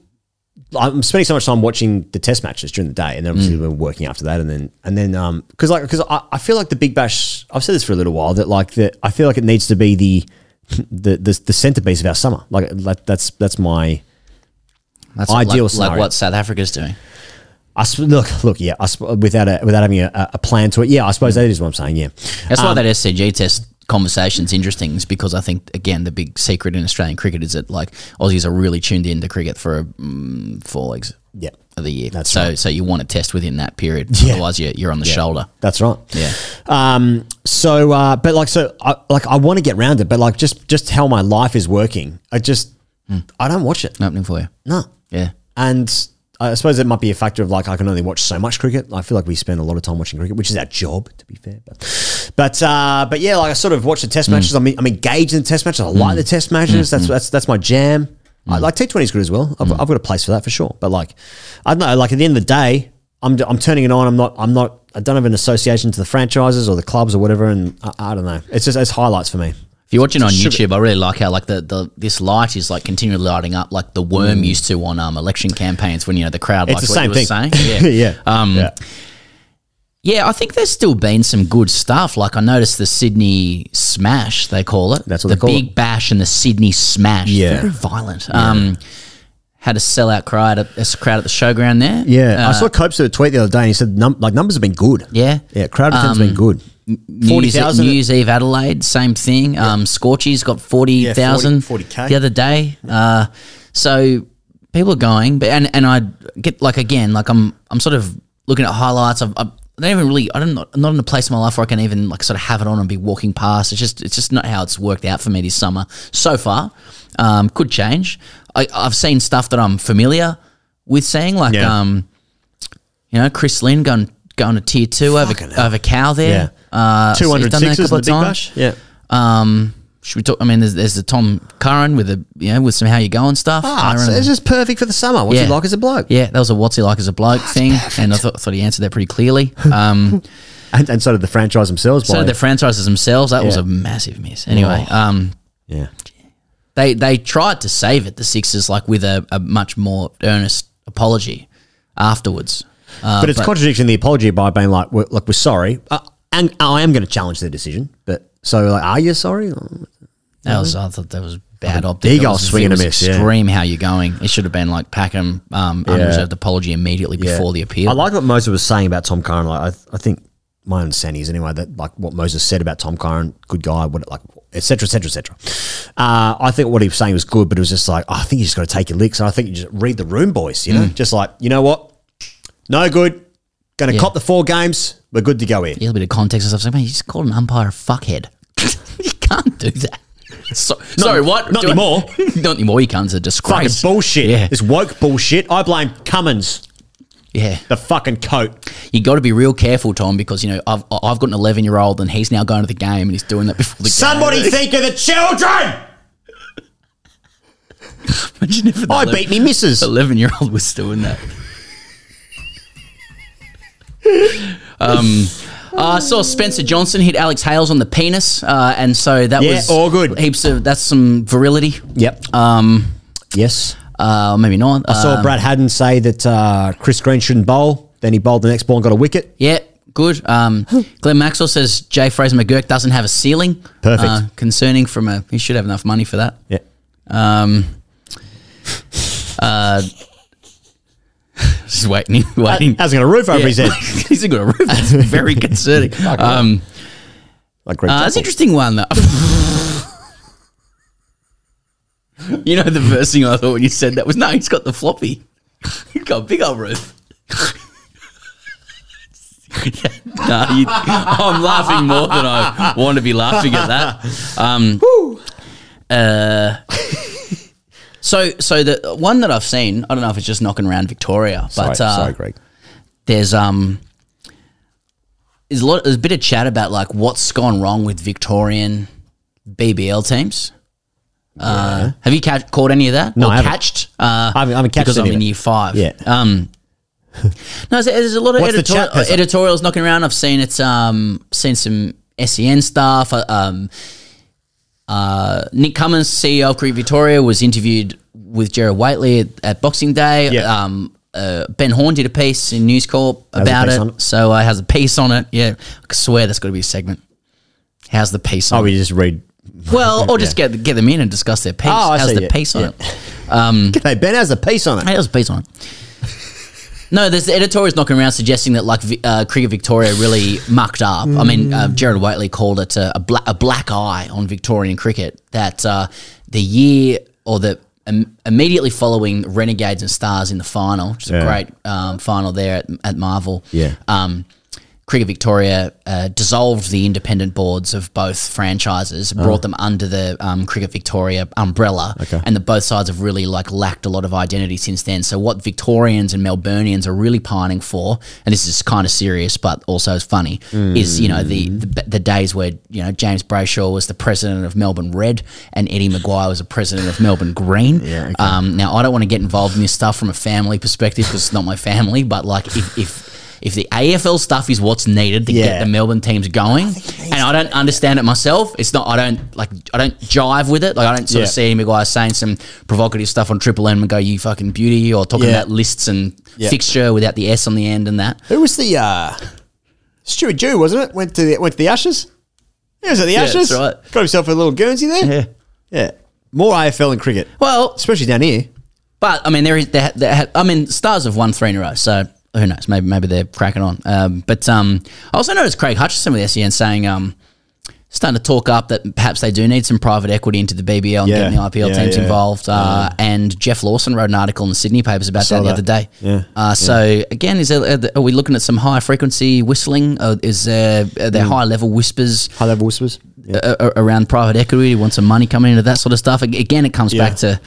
I'm spending so much time watching the test matches during the day, and then Mm. obviously we're working after that, and then and then um because like because I, I feel like the Big Bash. I've said this for a little while that like that I feel like it needs to be the the the, the centerpiece of our summer. Like that, that's that's my That's Ideal like, like what South Africa's doing. I sp- look look yeah I sp- without a without having a, a plan to it yeah I suppose that is what I'm saying yeah That's why Um, that SCG test conversations interesting is because I think again the big secret in Australian cricket is that like Aussies are really tuned into cricket for um, four legs Yeah. of the year. That's so right. so you want to test within that period, Yeah. otherwise you're, you're on the shoulder. That's right. Yeah. Um. So, uh, but like, so, I, like, I want to get round it, but like, just, just how my life is working, I just, I don't watch it. Opening for you. No. Yeah. And I suppose it might be a factor of like I can only watch so much cricket. I feel like we spend a lot of time watching cricket, which is our job, to be fair. But but uh, but yeah, like I sort of watch the test mm. matches. I'm, I'm engaged in the test matches. I like mm. the test matches. Mm, that's that's that's my jam. I like T20 is good as well. I've, I've got a place for that for sure. But like I don't know. Like at the end of the day, I'm I'm turning it on. I'm not I'm not. I don't have an association to the franchises or the clubs or whatever. And I, I don't know. It's just it's highlights for me. If you're watching on YouTube, I really like how like the, the this light is like continually lighting up like the worm used to on um, election campaigns when you know the crowd Mm. It's like the what same you thing. were saying. Yeah. yeah. Um, yeah. Yeah, I think there's still been some good stuff. Like I noticed the Sydney Smash, they call it. That's what the they call Big it. Bash and the Sydney Smash. Yeah. very violent. Um, had a sellout crowd at a crowd at the showground there. Yeah, I Uh, saw Copes a tweet the other day, and he said num- like numbers have been good. Yeah. yeah, crowd attendance Um, been good. New Year's. New Year's Eve Adelaide, same thing. Um, Scorchy's got forty thousand 40 40K. the other day. Uh, so people are going, but and and I get like again, like I'm I'm sort of looking at highlights. I've, I've, I don't even really. I don't. I'm not in a place in my life where I can even like sort of have it on and be walking past. It's just. It's just not how it's worked out for me this summer so far. Um, could change. I, I've seen stuff that I'm familiar with seeing, like Yeah. um, you know, Chris Lynn going going to tier two over hell. over Cow there. Yeah. Uh, so Two hundred a sixes in the big bash. Yeah, Um, should we talk? I mean, there's, there's the Tom Curran with the you know with some how you going stuff. ah, I it's, just perfect for the summer. What's he like as a bloke? yeah, that was a what's he like as a bloke thing, and I thought, thought he answered that pretty clearly. Um, And, and so did the franchise themselves. so did the franchises themselves. That was a massive miss. Anyway, um, yeah, they they tried to save it. The Sixers like with a, a much more earnest apology afterwards. Uh, but it's contradicting the apology by being like, we're, "Look, we're sorry," uh, and I am going to challenge their decision. But so, like, are you sorry? That was I thought that was bad optic. Eagle That was- swing it and a was miss, yeah. Extreme how you're going. It should have been like Packham um, unreserved apology immediately before the appeal. I like what Moses was saying about Tom Curran. Like, I, I think my understanding is anyway that like what Moses said about Tom Curran, good guy, what like etc. etc. etc. Uh, I think what he was saying was good, but it was just like oh, I think you just got to take your licks. And I think you just read the room, boys. You know, just like you know what, no good. Going to Yeah. cop the four games. We're good to go here. a little bit of context and stuff. So, man, you just called an umpire a fuckhead. you can't do that. So, sorry, what? not Do I- anymore. not anymore. You can't. It's a Fucking disgrace. bullshit. Yeah. This woke bullshit. I blame Cummins, Yeah. the fucking coat. You got to be real careful, Tom, because you know I've I've got an 11 year old and he's now going to the game and he's doing that before the game. Somebody think of the children. Imagine if an I 11 beat me missus. 11 year old was doing that. Um, I saw Spencer Johnson hit Alex Hales on the penis, uh, and so that Yeah, was all good. Heaps of that's some virility. Yep. Um, yes. uh, maybe not. I saw Um, Brad Haddin say that uh, Chris Green shouldn't bowl. Then he bowled the next ball and got a wicket. Yeah, good. Um, Glenn Maxwell says Jake Fraser-McGurk doesn't have a ceiling. Perfect. Uh, concerning from a he should have enough money for that. Yeah. Um, uh, just waiting, waiting. How's he got a roof over his head? He's got a roof. That's very concerning. um, Like uh, that's an interesting one. Though. you know, the first thing I thought when you said that was, no, he's got the floppy. He's got a big old roof. you, I'm laughing more than I want to be laughing at that. Um, uh, so, so the one that I've seen, I don't know if it's just knocking around Victoria, but sorry, uh, sorry, Greg. there's um there's a lot there's a bit of chat about like what's gone wrong with Victorian BBL teams. Uh, have you catch, caught any of that? No, or I haven't. catched? Uh, I haven't- I haven't catched because I'm of in it. year five. Yeah. Um, no, there's, there's a lot of What's the chat, Pezza? editorials knocking around. I've seen it's um seen some SEN stuff. Uh, um, uh, Nick Cummins, CEO of Cricket Victoria, was interviewed with Gerard Whateley at, at Boxing Day. Yeah. Um, uh, ben Horne did a piece in News Corp about it. it? So I has a piece on it. Yeah, I swear that's got to be a segment. How's the piece on Oh, it? we just read. Well, or just get get them in and discuss their piece. Oh, I How's see, the yeah, piece on yeah. it? Um, Hey, Ben has a piece on it. Hey, there's a piece on it. No, there's the editorials knocking around suggesting that like uh, Cricket Victoria really mucked up. I mean, uh, Gerard Whateley called it a, a, bla- a black eye on Victorian cricket. That uh, the year or the um, immediately following Renegades and Stars in the final, which is Yeah. a great um, final there at, at Marvel. Yeah. Um, Cricket Victoria uh, dissolved the independent boards of both franchises, brought them under the um, Cricket Victoria umbrella, Okay. and the both sides have really like lacked a lot of identity since then. So what Victorians and Melburnians are really pining for, and this is kind of serious but also is funny, is you know the, the the days where you know James Brayshaw was the president of Melbourne Red and Eddie McGuire was the president of Melbourne Green. Yeah, okay. Um, now I don't want to get involved in this stuff from a family perspective because it's not my family, but like if if if the AFL stuff is what's needed to Yeah. get the Melbourne teams going, and I don't understand it myself, it's not. I don't like. I don't jive with it. Like I don't sort Yeah. of see Eddie McGuire saying some provocative stuff on Triple M and go, "You fucking beauty," or talking Yeah. about lists and fixture without the S on the end and that. Who was the uh, Stuart Jew? Wasn't it? Went to the, went to the Ashes. He was at the Ashes. that's right. Got himself a little Guernsey there. Yeah. Yeah. More AFL and cricket, Well, especially down here. But I mean, there is. There, there, I mean, Stars have won three in a row, so who knows? Maybe maybe they're cracking on. Um, but um, I also noticed Craig Hutchison with SEN saying, um, starting to talk up that perhaps they do need some private equity into the BBL and Yeah. getting the IPL Yeah, teams yeah. involved. Uh, And Geoff Lawson wrote an article in the Sydney papers about Saw that the that. other day. Yeah. Uh, so again, is there, are we looking at some high frequency whistling? Uh, is there are there high level whispers? High level whispers. Yeah. uh, uh, around private equity. You want some money coming into that sort of stuff. Ag- Again, it comes Yeah. back to,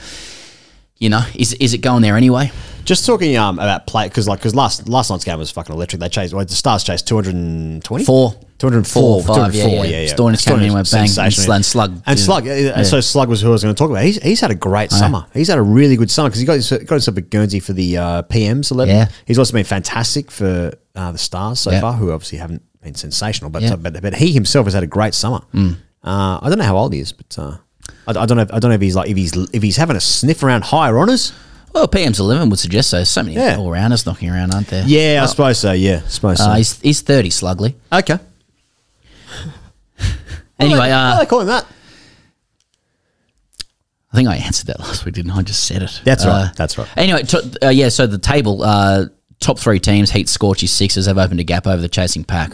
you know, is is it going there anyway? Just talking um about play because like because last last night's game was fucking electric. They chased well, the Stars chased two hundred and twenty. Four. 204, Four, five, yeah, 204, yeah. yeah, yeah. Stoinis came in and went bang, and sensational. Slug- Slug, And. Slug, uh, so Slug was who I was going to talk about. He's, he's had a great summer. He's had a really good summer because he got, his- got himself a Guernsey for the uh, PMs 11. Yeah. He's also been fantastic for uh, the Stars so Yeah. far, who obviously haven't been sensational, but, Yeah. but but he himself has had a great summer. Uh, I don't know how old he is, but uh, I, I don't know. If, I don't know if he's like if he's if he's having a sniff around higher honours. Well, PM's eleven would suggest so. So many Yeah. all rounders knocking around, aren't there? Yeah, I suppose so. Yeah, I suppose so. Uh, he's he's thirty, Slugley. okay. Anyway, Why uh, they call him that? I think I answered that last week, didn't I? I just said it. That's Uh, right. That's right. Anyway, to, uh, yeah. So the table, uh, top three teams: Heat, Scorchies, Sixers have opened a gap over the chasing pack.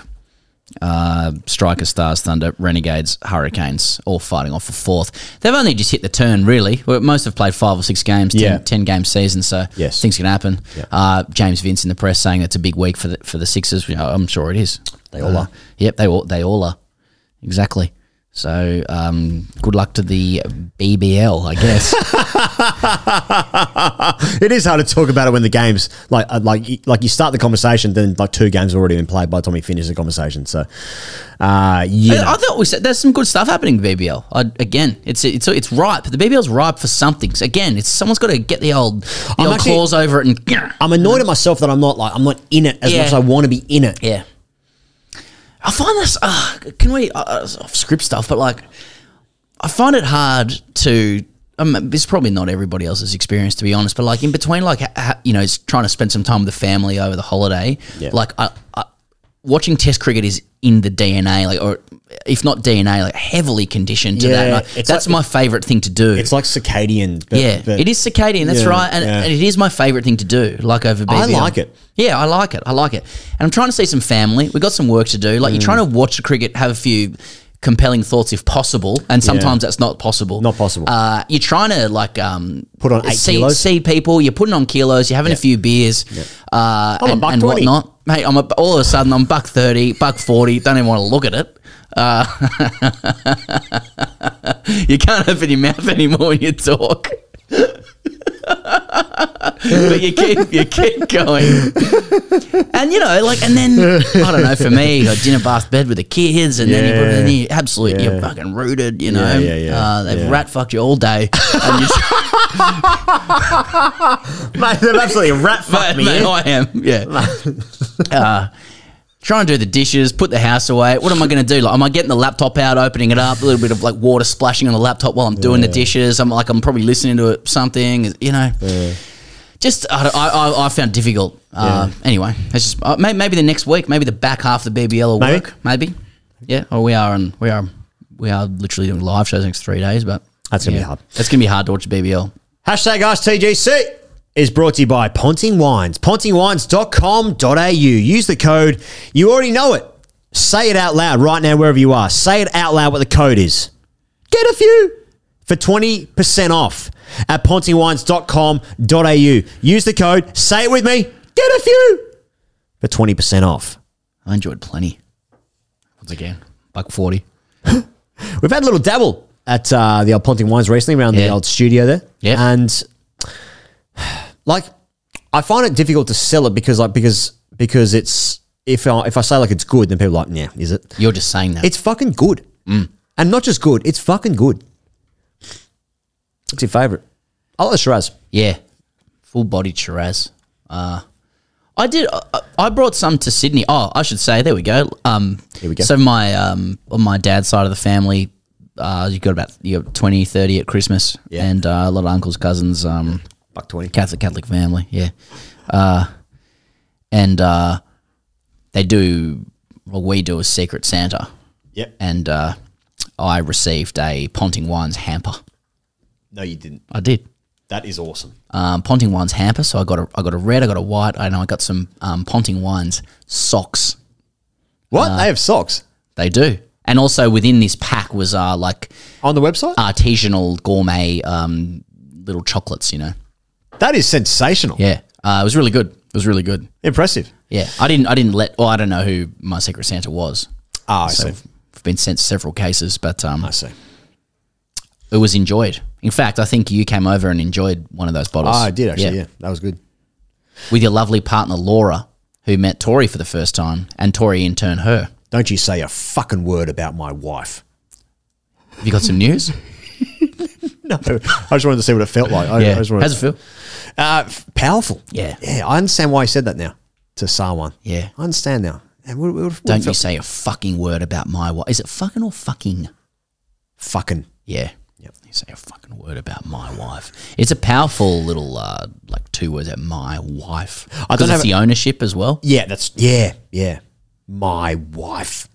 Uh, Strikers, Stars, Thunder, Renegades, Hurricanes, all fighting off for fourth. They've only just hit the turn, really. Most have played five or six games, ten, Yeah. 10 game season, so Yes. things can happen. Yeah. Uh, James Vince in the press saying it's a big week for the for the Sixers. You know, I'm sure it is. They all Uh, are. Yep, they all they all are. Exactly. So um, good luck to the BBL, I guess. It is hard to talk about it when the games like uh, like you- like you start the conversation, then like two games have already been played by the time you finish the conversation. So, uh, yeah, I thought we said there's some good stuff happening in the BBL. I, again, it's it's it's ripe. The BBL's ripe for something. So again, it's someone's got to get the old the I'm old actually- claws over it and I'm annoyed at myself that I'm not like I'm not in it as Yeah. much as I want to be in it. yeah. I find this. Uh, can we uh, uh, off script stuff? But like, I find it hard to. Um, this is probably not everybody else's experience, to be honest. But like in between, like ha- ha- you know, it's trying to spend some time with the family over the holiday. Yeah. Like, I, I, watching Test cricket is in the DNA, like, or if not DNA, like heavily conditioned to that. Yeah, I- it's that's like- my favorite thing to do. It's like circadian. But, yeah, but it is circadian. That's Yeah, right, and, yeah. and it is my favorite thing to do. Like over BBL. I like it. Yeah, I like it. I like it. And I'm trying to see some family. We got some work to do. Like you're Mm. trying to watch the cricket, have a few compelling thoughts if possible, and sometimes that's not possible. Not possible. Uh, you're trying to like um, Put on eight see, kilos? see people. You're putting on kilos. You're having a few beers, uh, I'm a and, buck and 20. whatnot. Mate, I'm a, all of a sudden I'm buck thirty, buck forty. Don't even want to look at it. Uh, you can't open your mouth anymore when you talk. but you keep you keep going, and you know, like, and then I don't know. For me, got dinner, bath, bed with the kids, and then you put it in the absolute. You're fucking rooted, you know. Yeah, yeah, yeah, Uh, they've yeah. rat fucked you all day, and you Mate, they've absolutely rat fucked me. mate, yeah. I am. Yeah. uh, trying to do the dishes, put the house away. What am I going to do? Like, am I getting the laptop out, opening it up, a little bit of like water splashing on the laptop while I'm doing the dishes? I'm like, I'm probably listening to it, something, you know. Just I, I, I, found it difficult. Uh, anyway, it's just uh, maybe, maybe the next week, maybe the back half of the BBL will Maybe. work. Maybe, yeah. Or we are, and we are, we are literally doing live shows next three days, but That's gonna be hard. It's gonna be hard to watch BBL. Hashtag Ask TGC. Is brought to you by Ponting Wines. Pontingwines.com.au. Use the code. You already know it. Say it out loud right now, wherever you are. Say it out loud what the code is. Get a few for 20% off at pontingwines.com.au. Use the code. Say it with me. Get a few for 20% off. I enjoyed plenty. Once again, buck forty. We've had a little dabble at uh, the old Ponting Wines recently around the old studio there. Yeah. And like I find it difficult to sell it because like because because it's if I, if I say like it's good, then people are like, yeah, is it? You're just saying that. It's fucking good. Mm. And not just good, it's fucking good. What's your favourite? I like the Shiraz. Yeah, full bodied Shiraz. Uh, I did. I, I brought some to Sydney. Oh, I should say. There we go. Um, Here we go. So my um, on my dad's side of the family, uh, you got about you got 20, 30 at Christmas, Yeah. and uh, a lot of uncles, cousins, um, Buck 20. Catholic Catholic family. Yeah, uh, and uh, they do. Well, we do a Secret Santa, Yep. and uh, I received a Ponting Wines hamper. No, you didn't. I did. That is awesome. um, Ponting Wines hamper. So I got a I got a red, I got a white, and I got some um, Ponting Wines socks. What? Uh, they have socks They do, and also within this pack was uh, like on the website? artisanal gourmet um, little chocolates. You know, that is sensational. yeah, uh, it was really good. It was really good. Impressive. Yeah, I didn't I didn't let. Well, I don't know who my Secret Santa was. Ah, I So see. I've been sent several cases, but um, I see. it was enjoyed. In fact, I think you came over and enjoyed one of those bottles. Ah, I did actually. Yeah. that was good. with your lovely partner Laura, who met Tori for the first time, and Tori in turn her. Don't you say a fucking word about my wife. Have you got some news? No, I just wanted to see what it felt like. I, I yeah. wanted How's it feel? Uh, powerful. Yeah. Yeah, I understand why he said that now to Sarwan. Yeah. I understand now. And what, what Don't you say a fucking word about my wife. Is it fucking or fucking? Fucking. Yeah. Yeah. You say a fucking word about my wife. It's a powerful little, uh, like two words at my wife. I don't have the ownership as well. Yeah, that's, yeah, yeah. My wife.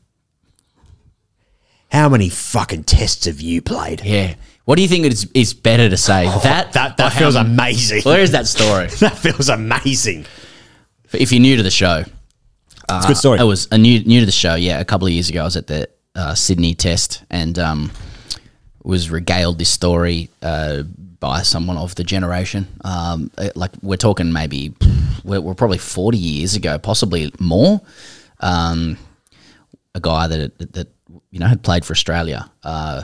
How many fucking tests have you played? Yeah. What do you think it's, it's better to say? that Oh, That, or that feels many- amazing. Where is that story? that feels amazing. if you're new to the show, It's a good story. I was a new new to the show. Yeah, a couple of years ago, I was at the uh, Sydney test and um, was regaled this story uh, by someone of the generation. Um, uh, like we're talking maybe we're, we're probably forty years ago, possibly more. Um, a guy that, that that you know had played for Australia uh,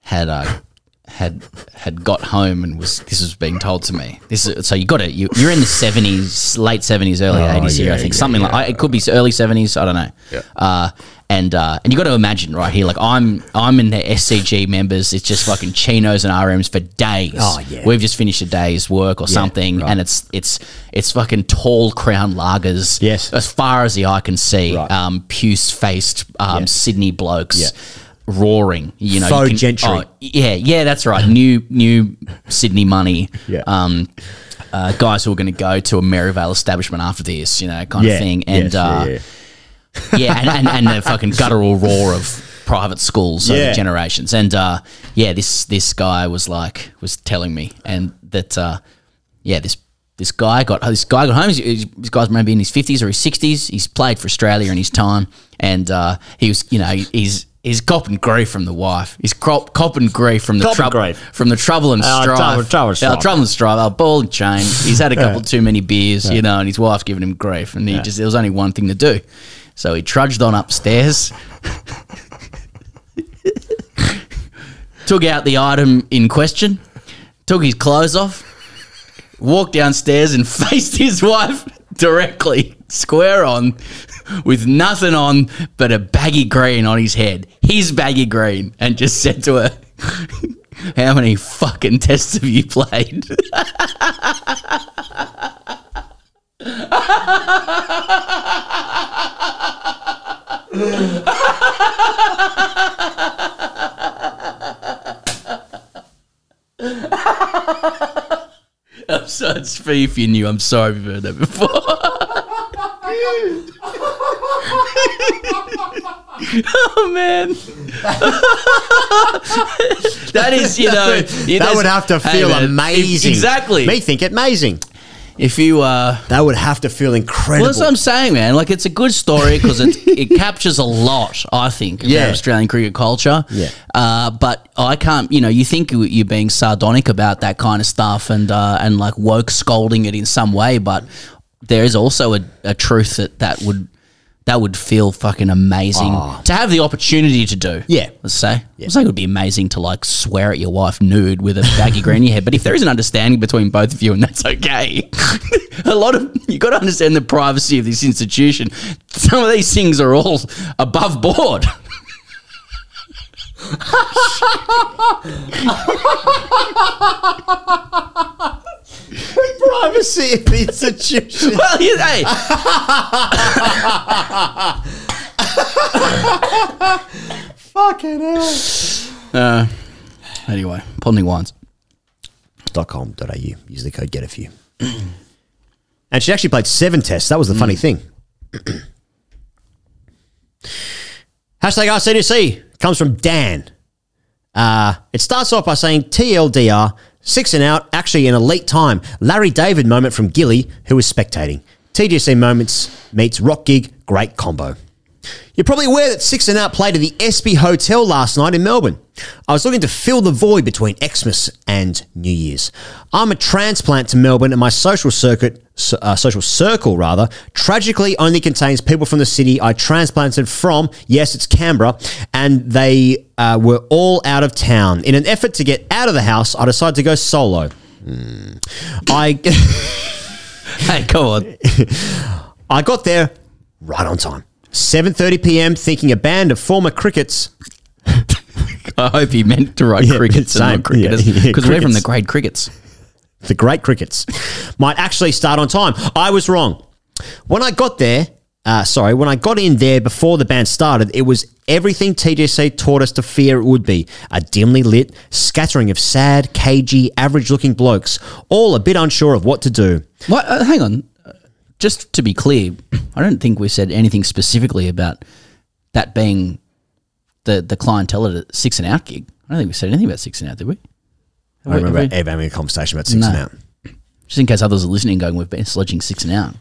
had uh, had had got home and was this was being told to me. This is, so you got it. You, you're in the seventies, late seventies, early eighties here. I think something like I, it could be early seventies. I don't know. Uh, and uh, and you got to imagine right here, like I'm I'm in the SCG members. It's just fucking chinos and RMs for days. Oh, yeah. We've just finished a day's work or something, right. and it's it's it's fucking tall crown lagers. Yes. as far as the eye can see. Right. Um, puce faced um, Yeah. Sydney blokes. Roaring, you know, Faux you gentry. oh, yeah, yeah, that's right. New, new Sydney money. Yeah. Um, uh, guys who are going to go to a Maryvale establishment after this, you know, kind Yeah, of thing. And yes, uh, yeah, yeah, yeah. and, and, and the fucking guttural roar of private schools Yeah. over generations. And uh, yeah, this this guy was like was telling me, and that uh, yeah, this this guy got this guy got home. He's, he's- this guy's maybe in his fifties or his sixties. He's played for Australia in his time, and uh, he was you know he's. He's copping grief from the wife. He's crop, copping grief from the trouble, from the trouble and Oh, strife. trouble- trouble and Yeah, strife. trouble and strife. Oh, ball and chain. He's had a couple too many beers, you know, and his wife's giving him grief, and he just there was only one thing to do, so he trudged on upstairs, took out the item in question, took his clothes off, walked downstairs, and faced his wife directly, square on, with nothing on but a baggy green on his head, his baggy green, and just said to her, How many fucking tests have you played? I'm so it's for if you knew. I'm sorry if you've heard that before. oh man, that is you know you that would have to feel man, amazing. Exactly. Me think it amazing. if you uh, That would have to feel incredible. Well, that's what I'm saying, man. Like, it's a good story because it it captures a lot. I think, of Yeah. Australian cricket culture. Yeah. Uh, but I can't. You know, you think you- you're being sardonic about that kind of stuff and uh, and like woke scolding it in some way, but there is also a, a truth that that would that would feel fucking amazing to have the opportunity to do. Ah. Yeah. Let's say. Let's say it would be amazing to like swear at your wife nude with a baggy your head. But if there is an understanding between both of you and that's okay, a lot of you got to understand the privacy of this institution. Some of these things are all above board. privacy of the institution. Well, you, hey, Fucking hell. uh, anyway, Ponting Wines. .com.au. Use the code get a few. and she actually played seven tests. That was the funny thing. Hashtag Ask TGC comes from Dan. Uh, it starts off by saying TLDR, six and out, actually an elite time. Larry David moment from Gilly, who was spectating. TGC moments meets rock gig, great combo. You're probably aware that Six and Out played at the Espy Hotel last night in Melbourne. I was looking to fill the void between Xmas and New Year's. I'm a transplant to Melbourne, and my social circuit, uh, social circle rather, tragically only contains people from the city I transplanted from. Yes, it's Canberra, and they uh, were all out of town. In an effort to get out of the house, I decided to go solo. Hmm. I. Hey, come on. I got there right on time. 7:30 p.m. thinking a band of former crickets I hope he meant to write Yeah, crickets and not cricketers Yeah, yeah, because we're from the great crickets. the great crickets might actually start on time. I was wrong. When I got there, uh, sorry, when I got in there before the band started, it was everything TGC taught us to fear it would be a dimly lit scattering of sad, cagey, average looking blokes, all a bit unsure of what to do. What? Uh, hang on. Just to be clear, I don't think we said anything specifically about that being the the clientele at a six and out gig. I don't think we said anything about six and out, did we? I remember ever having a conversation about six No. and out. Just in case others are listening, going, we've been sledging six and out.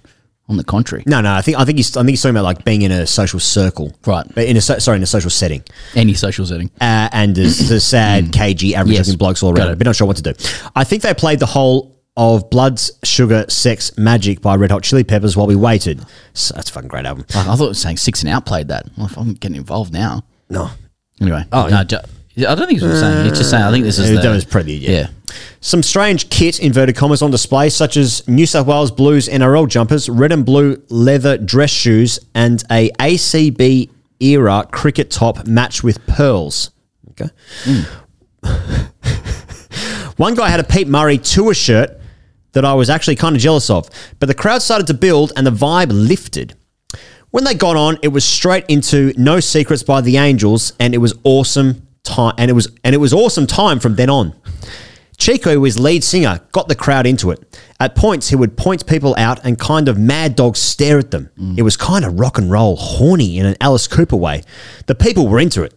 On the contrary, No, no, I think I think he's I think he's talking about like being in a social circle, Right. But In a so- sorry, in a social setting. any social setting. uh, and there's the sad, cagey, average Mm. Yes. blokes all around. it. A bit unsure what to do. I think they played the whole of Bloods, Sugar, Sex, Magik by Red Hot Chili Peppers while we waited. So that's a fucking great album. I, I thought it was saying six and out played that. Well, if I'm getting involved now. No. Anyway, Oh, no, yeah. ju- I don't think it's what it's saying. It's just saying. I think this is Uh, the, that was pretty, yeah. yeah. Some strange kit, inverted commas, on display, such as New South Wales Blues NRL jumpers, red and blue leather dress shoes, and a ACB era cricket top matched with pearls. Okay. One guy had a Pete Murray tour shirt that I was actually kind of jealous of, but the crowd started to build and the vibe lifted. When they got on, it was straight into No Secrets by the Angels, and it was awesome time. And it was and it was awesome time from then on. Chico, who is lead singer, got the crowd into it. At points, he would point people out and kind of mad dog stare at them. Mm. It was kind of rock and roll, horny in an Alice Cooper way. The people were into it.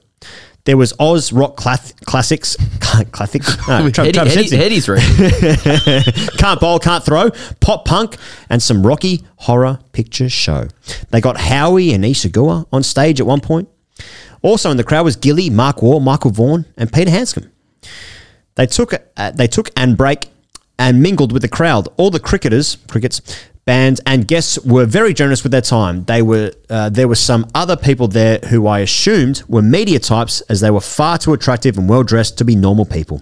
There was Oz rock clath- classics, classics. No, Tra- Eddie, Travis Eddie, Eddie's ready. Can't bowl, can't throw, pop punk, and some rocky horror picture show. They got Howie and Isagua on stage at one point. Also in the crowd was Gilly, Mark Waugh, Michael Vaughan, and Peter Handscomb. They took uh, they took and break and mingled with the crowd. All the cricketers, crickets, bands, and guests were very generous with their time. They were uh, there were some other people there who I assumed were media types, as they were far too attractive and well dressed to be normal people.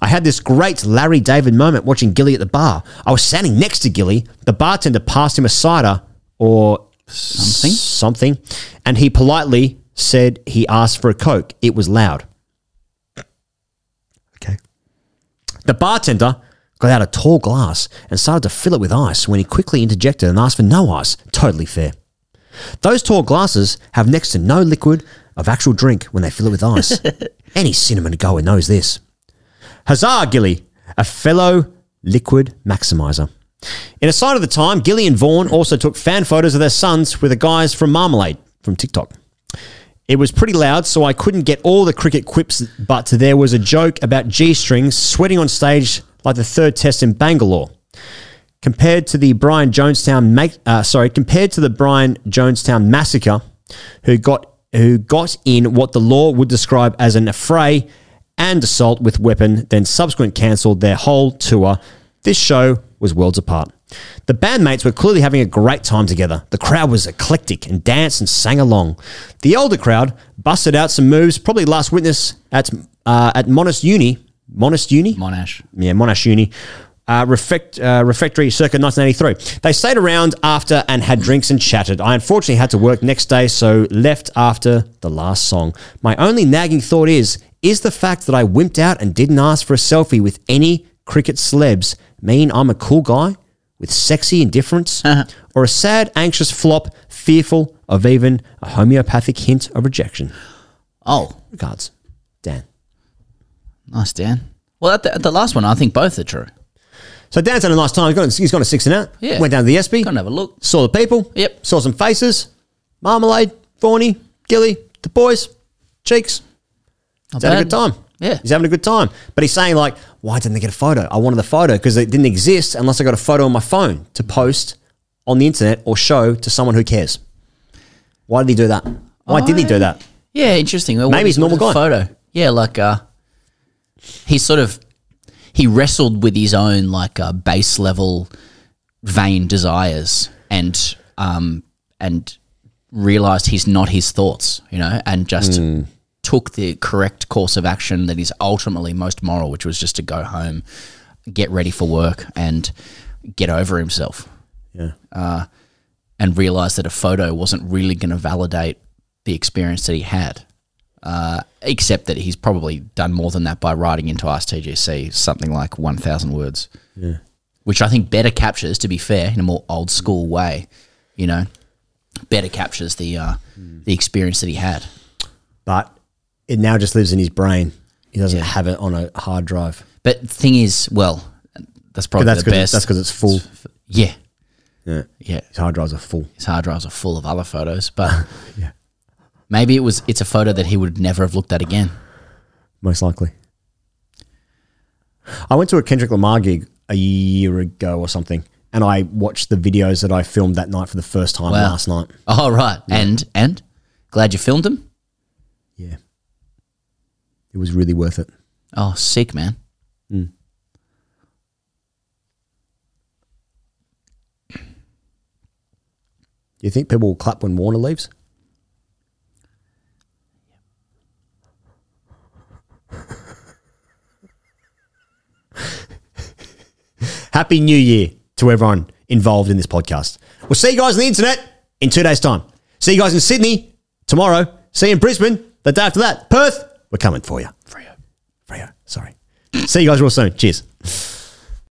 I had this great Larry David moment watching Gilly at the bar. I was standing next to Gilly. The bartender passed him a cider or Something? something, and he politely said he asked for a Coke. It was loud. Okay. The bartender got out a tall glass and started to fill it with ice when he quickly interjected and asked for no ice. Totally fair. Those tall glasses have next to no liquid of actual drink when they fill it with ice. Any cinnamon goer knows this. Huzzah, Gilly, a fellow liquid maximizer. In a sign of the time, Gilly and Vaughan also took fan photos of their sons with the guys from Marmalade from TikTok. It was pretty loud, so I couldn't get all the cricket quips, but there was a joke about G strings sweating on stage like the third test in Bangalore. compared to the Brian Jonestown uh, sorry, compared to the Brian Jonestown massacre, who got who got in what the law would describe as an affray and assault with weapon, then subsequent cancelled their whole tour. This show was worlds apart. The bandmates were clearly having a great time together. The crowd was eclectic and danced and sang along. The older crowd busted out some moves, probably last witness at uh, at Monash Uni, Monash Uni, Monash. yeah, Monash Uni, uh, refect, uh, refectory circa 1983. They stayed around after and had drinks and chatted. I unfortunately had to work next day, so left after the last song. My only nagging thought is, is the fact that I wimped out and didn't ask for a selfie with any cricket celebs mean I'm a cool guy with sexy indifference? Or a sad, anxious flop, fearful of even a homeopathic hint of rejection? Oh, Regards. Nice, Dan. Well, at the, at the last one, I think both are true. So Dan's had a nice time. He's gone, he's gone to six and out. Yeah. Went down to the Espy. Go and have a look. Saw the people. Yep. Saw some faces. Marmalade, Fawny, Gilly, the boys, Cheeks. Not He's having a good time. Yeah. He's having a good time. But he's saying, like, why didn't they get a photo? I wanted the photo because it didn't exist unless I got a photo on my phone to post on the internet or show to someone who cares. Why did he do that? Why didn't he do that? Yeah, interesting. Well, Maybe he's normal guy. Photo. Yeah, like uh, he sort of he wrestled with his own like uh, base level vain desires and um and realized he's not his thoughts, you know, and just Hmm. took the correct course of action that is ultimately most moral, which was just to go home, get ready for work, and get over himself Yeah. and realize that a photo wasn't really going to validate the experience that he had. Uh, except that he's probably done more than that by writing into Ask TGC something like 1,000 words. Which I think better captures, to be fair, in a more old school way, you know, better captures the, uh, the experience that he had. But it now just lives in his brain. He doesn't have it on a hard drive. But the thing is, well, that's probably that's the best. that's because it's full. yeah. Yeah. Yeah. His hard drives are full. his hard drives are full of other photos, but maybe it was it's a photo that he would never have looked at again. most likely. I went to a Kendrick Lamar gig a year ago or something, and I watched the videos that I filmed that night for the first time Wow. last night. Oh right, and and glad you filmed him. Yeah. It was really worth it. Oh, sick man. Do you think people will clap when Warner leaves? Happy New Year to everyone involved in this podcast. We'll see you guys on the internet in two days' time. See you guys in Sydney tomorrow. See you in Brisbane the day after that. Perth, we're coming for you. Freo. Freo, sorry. See you guys real soon. Cheers.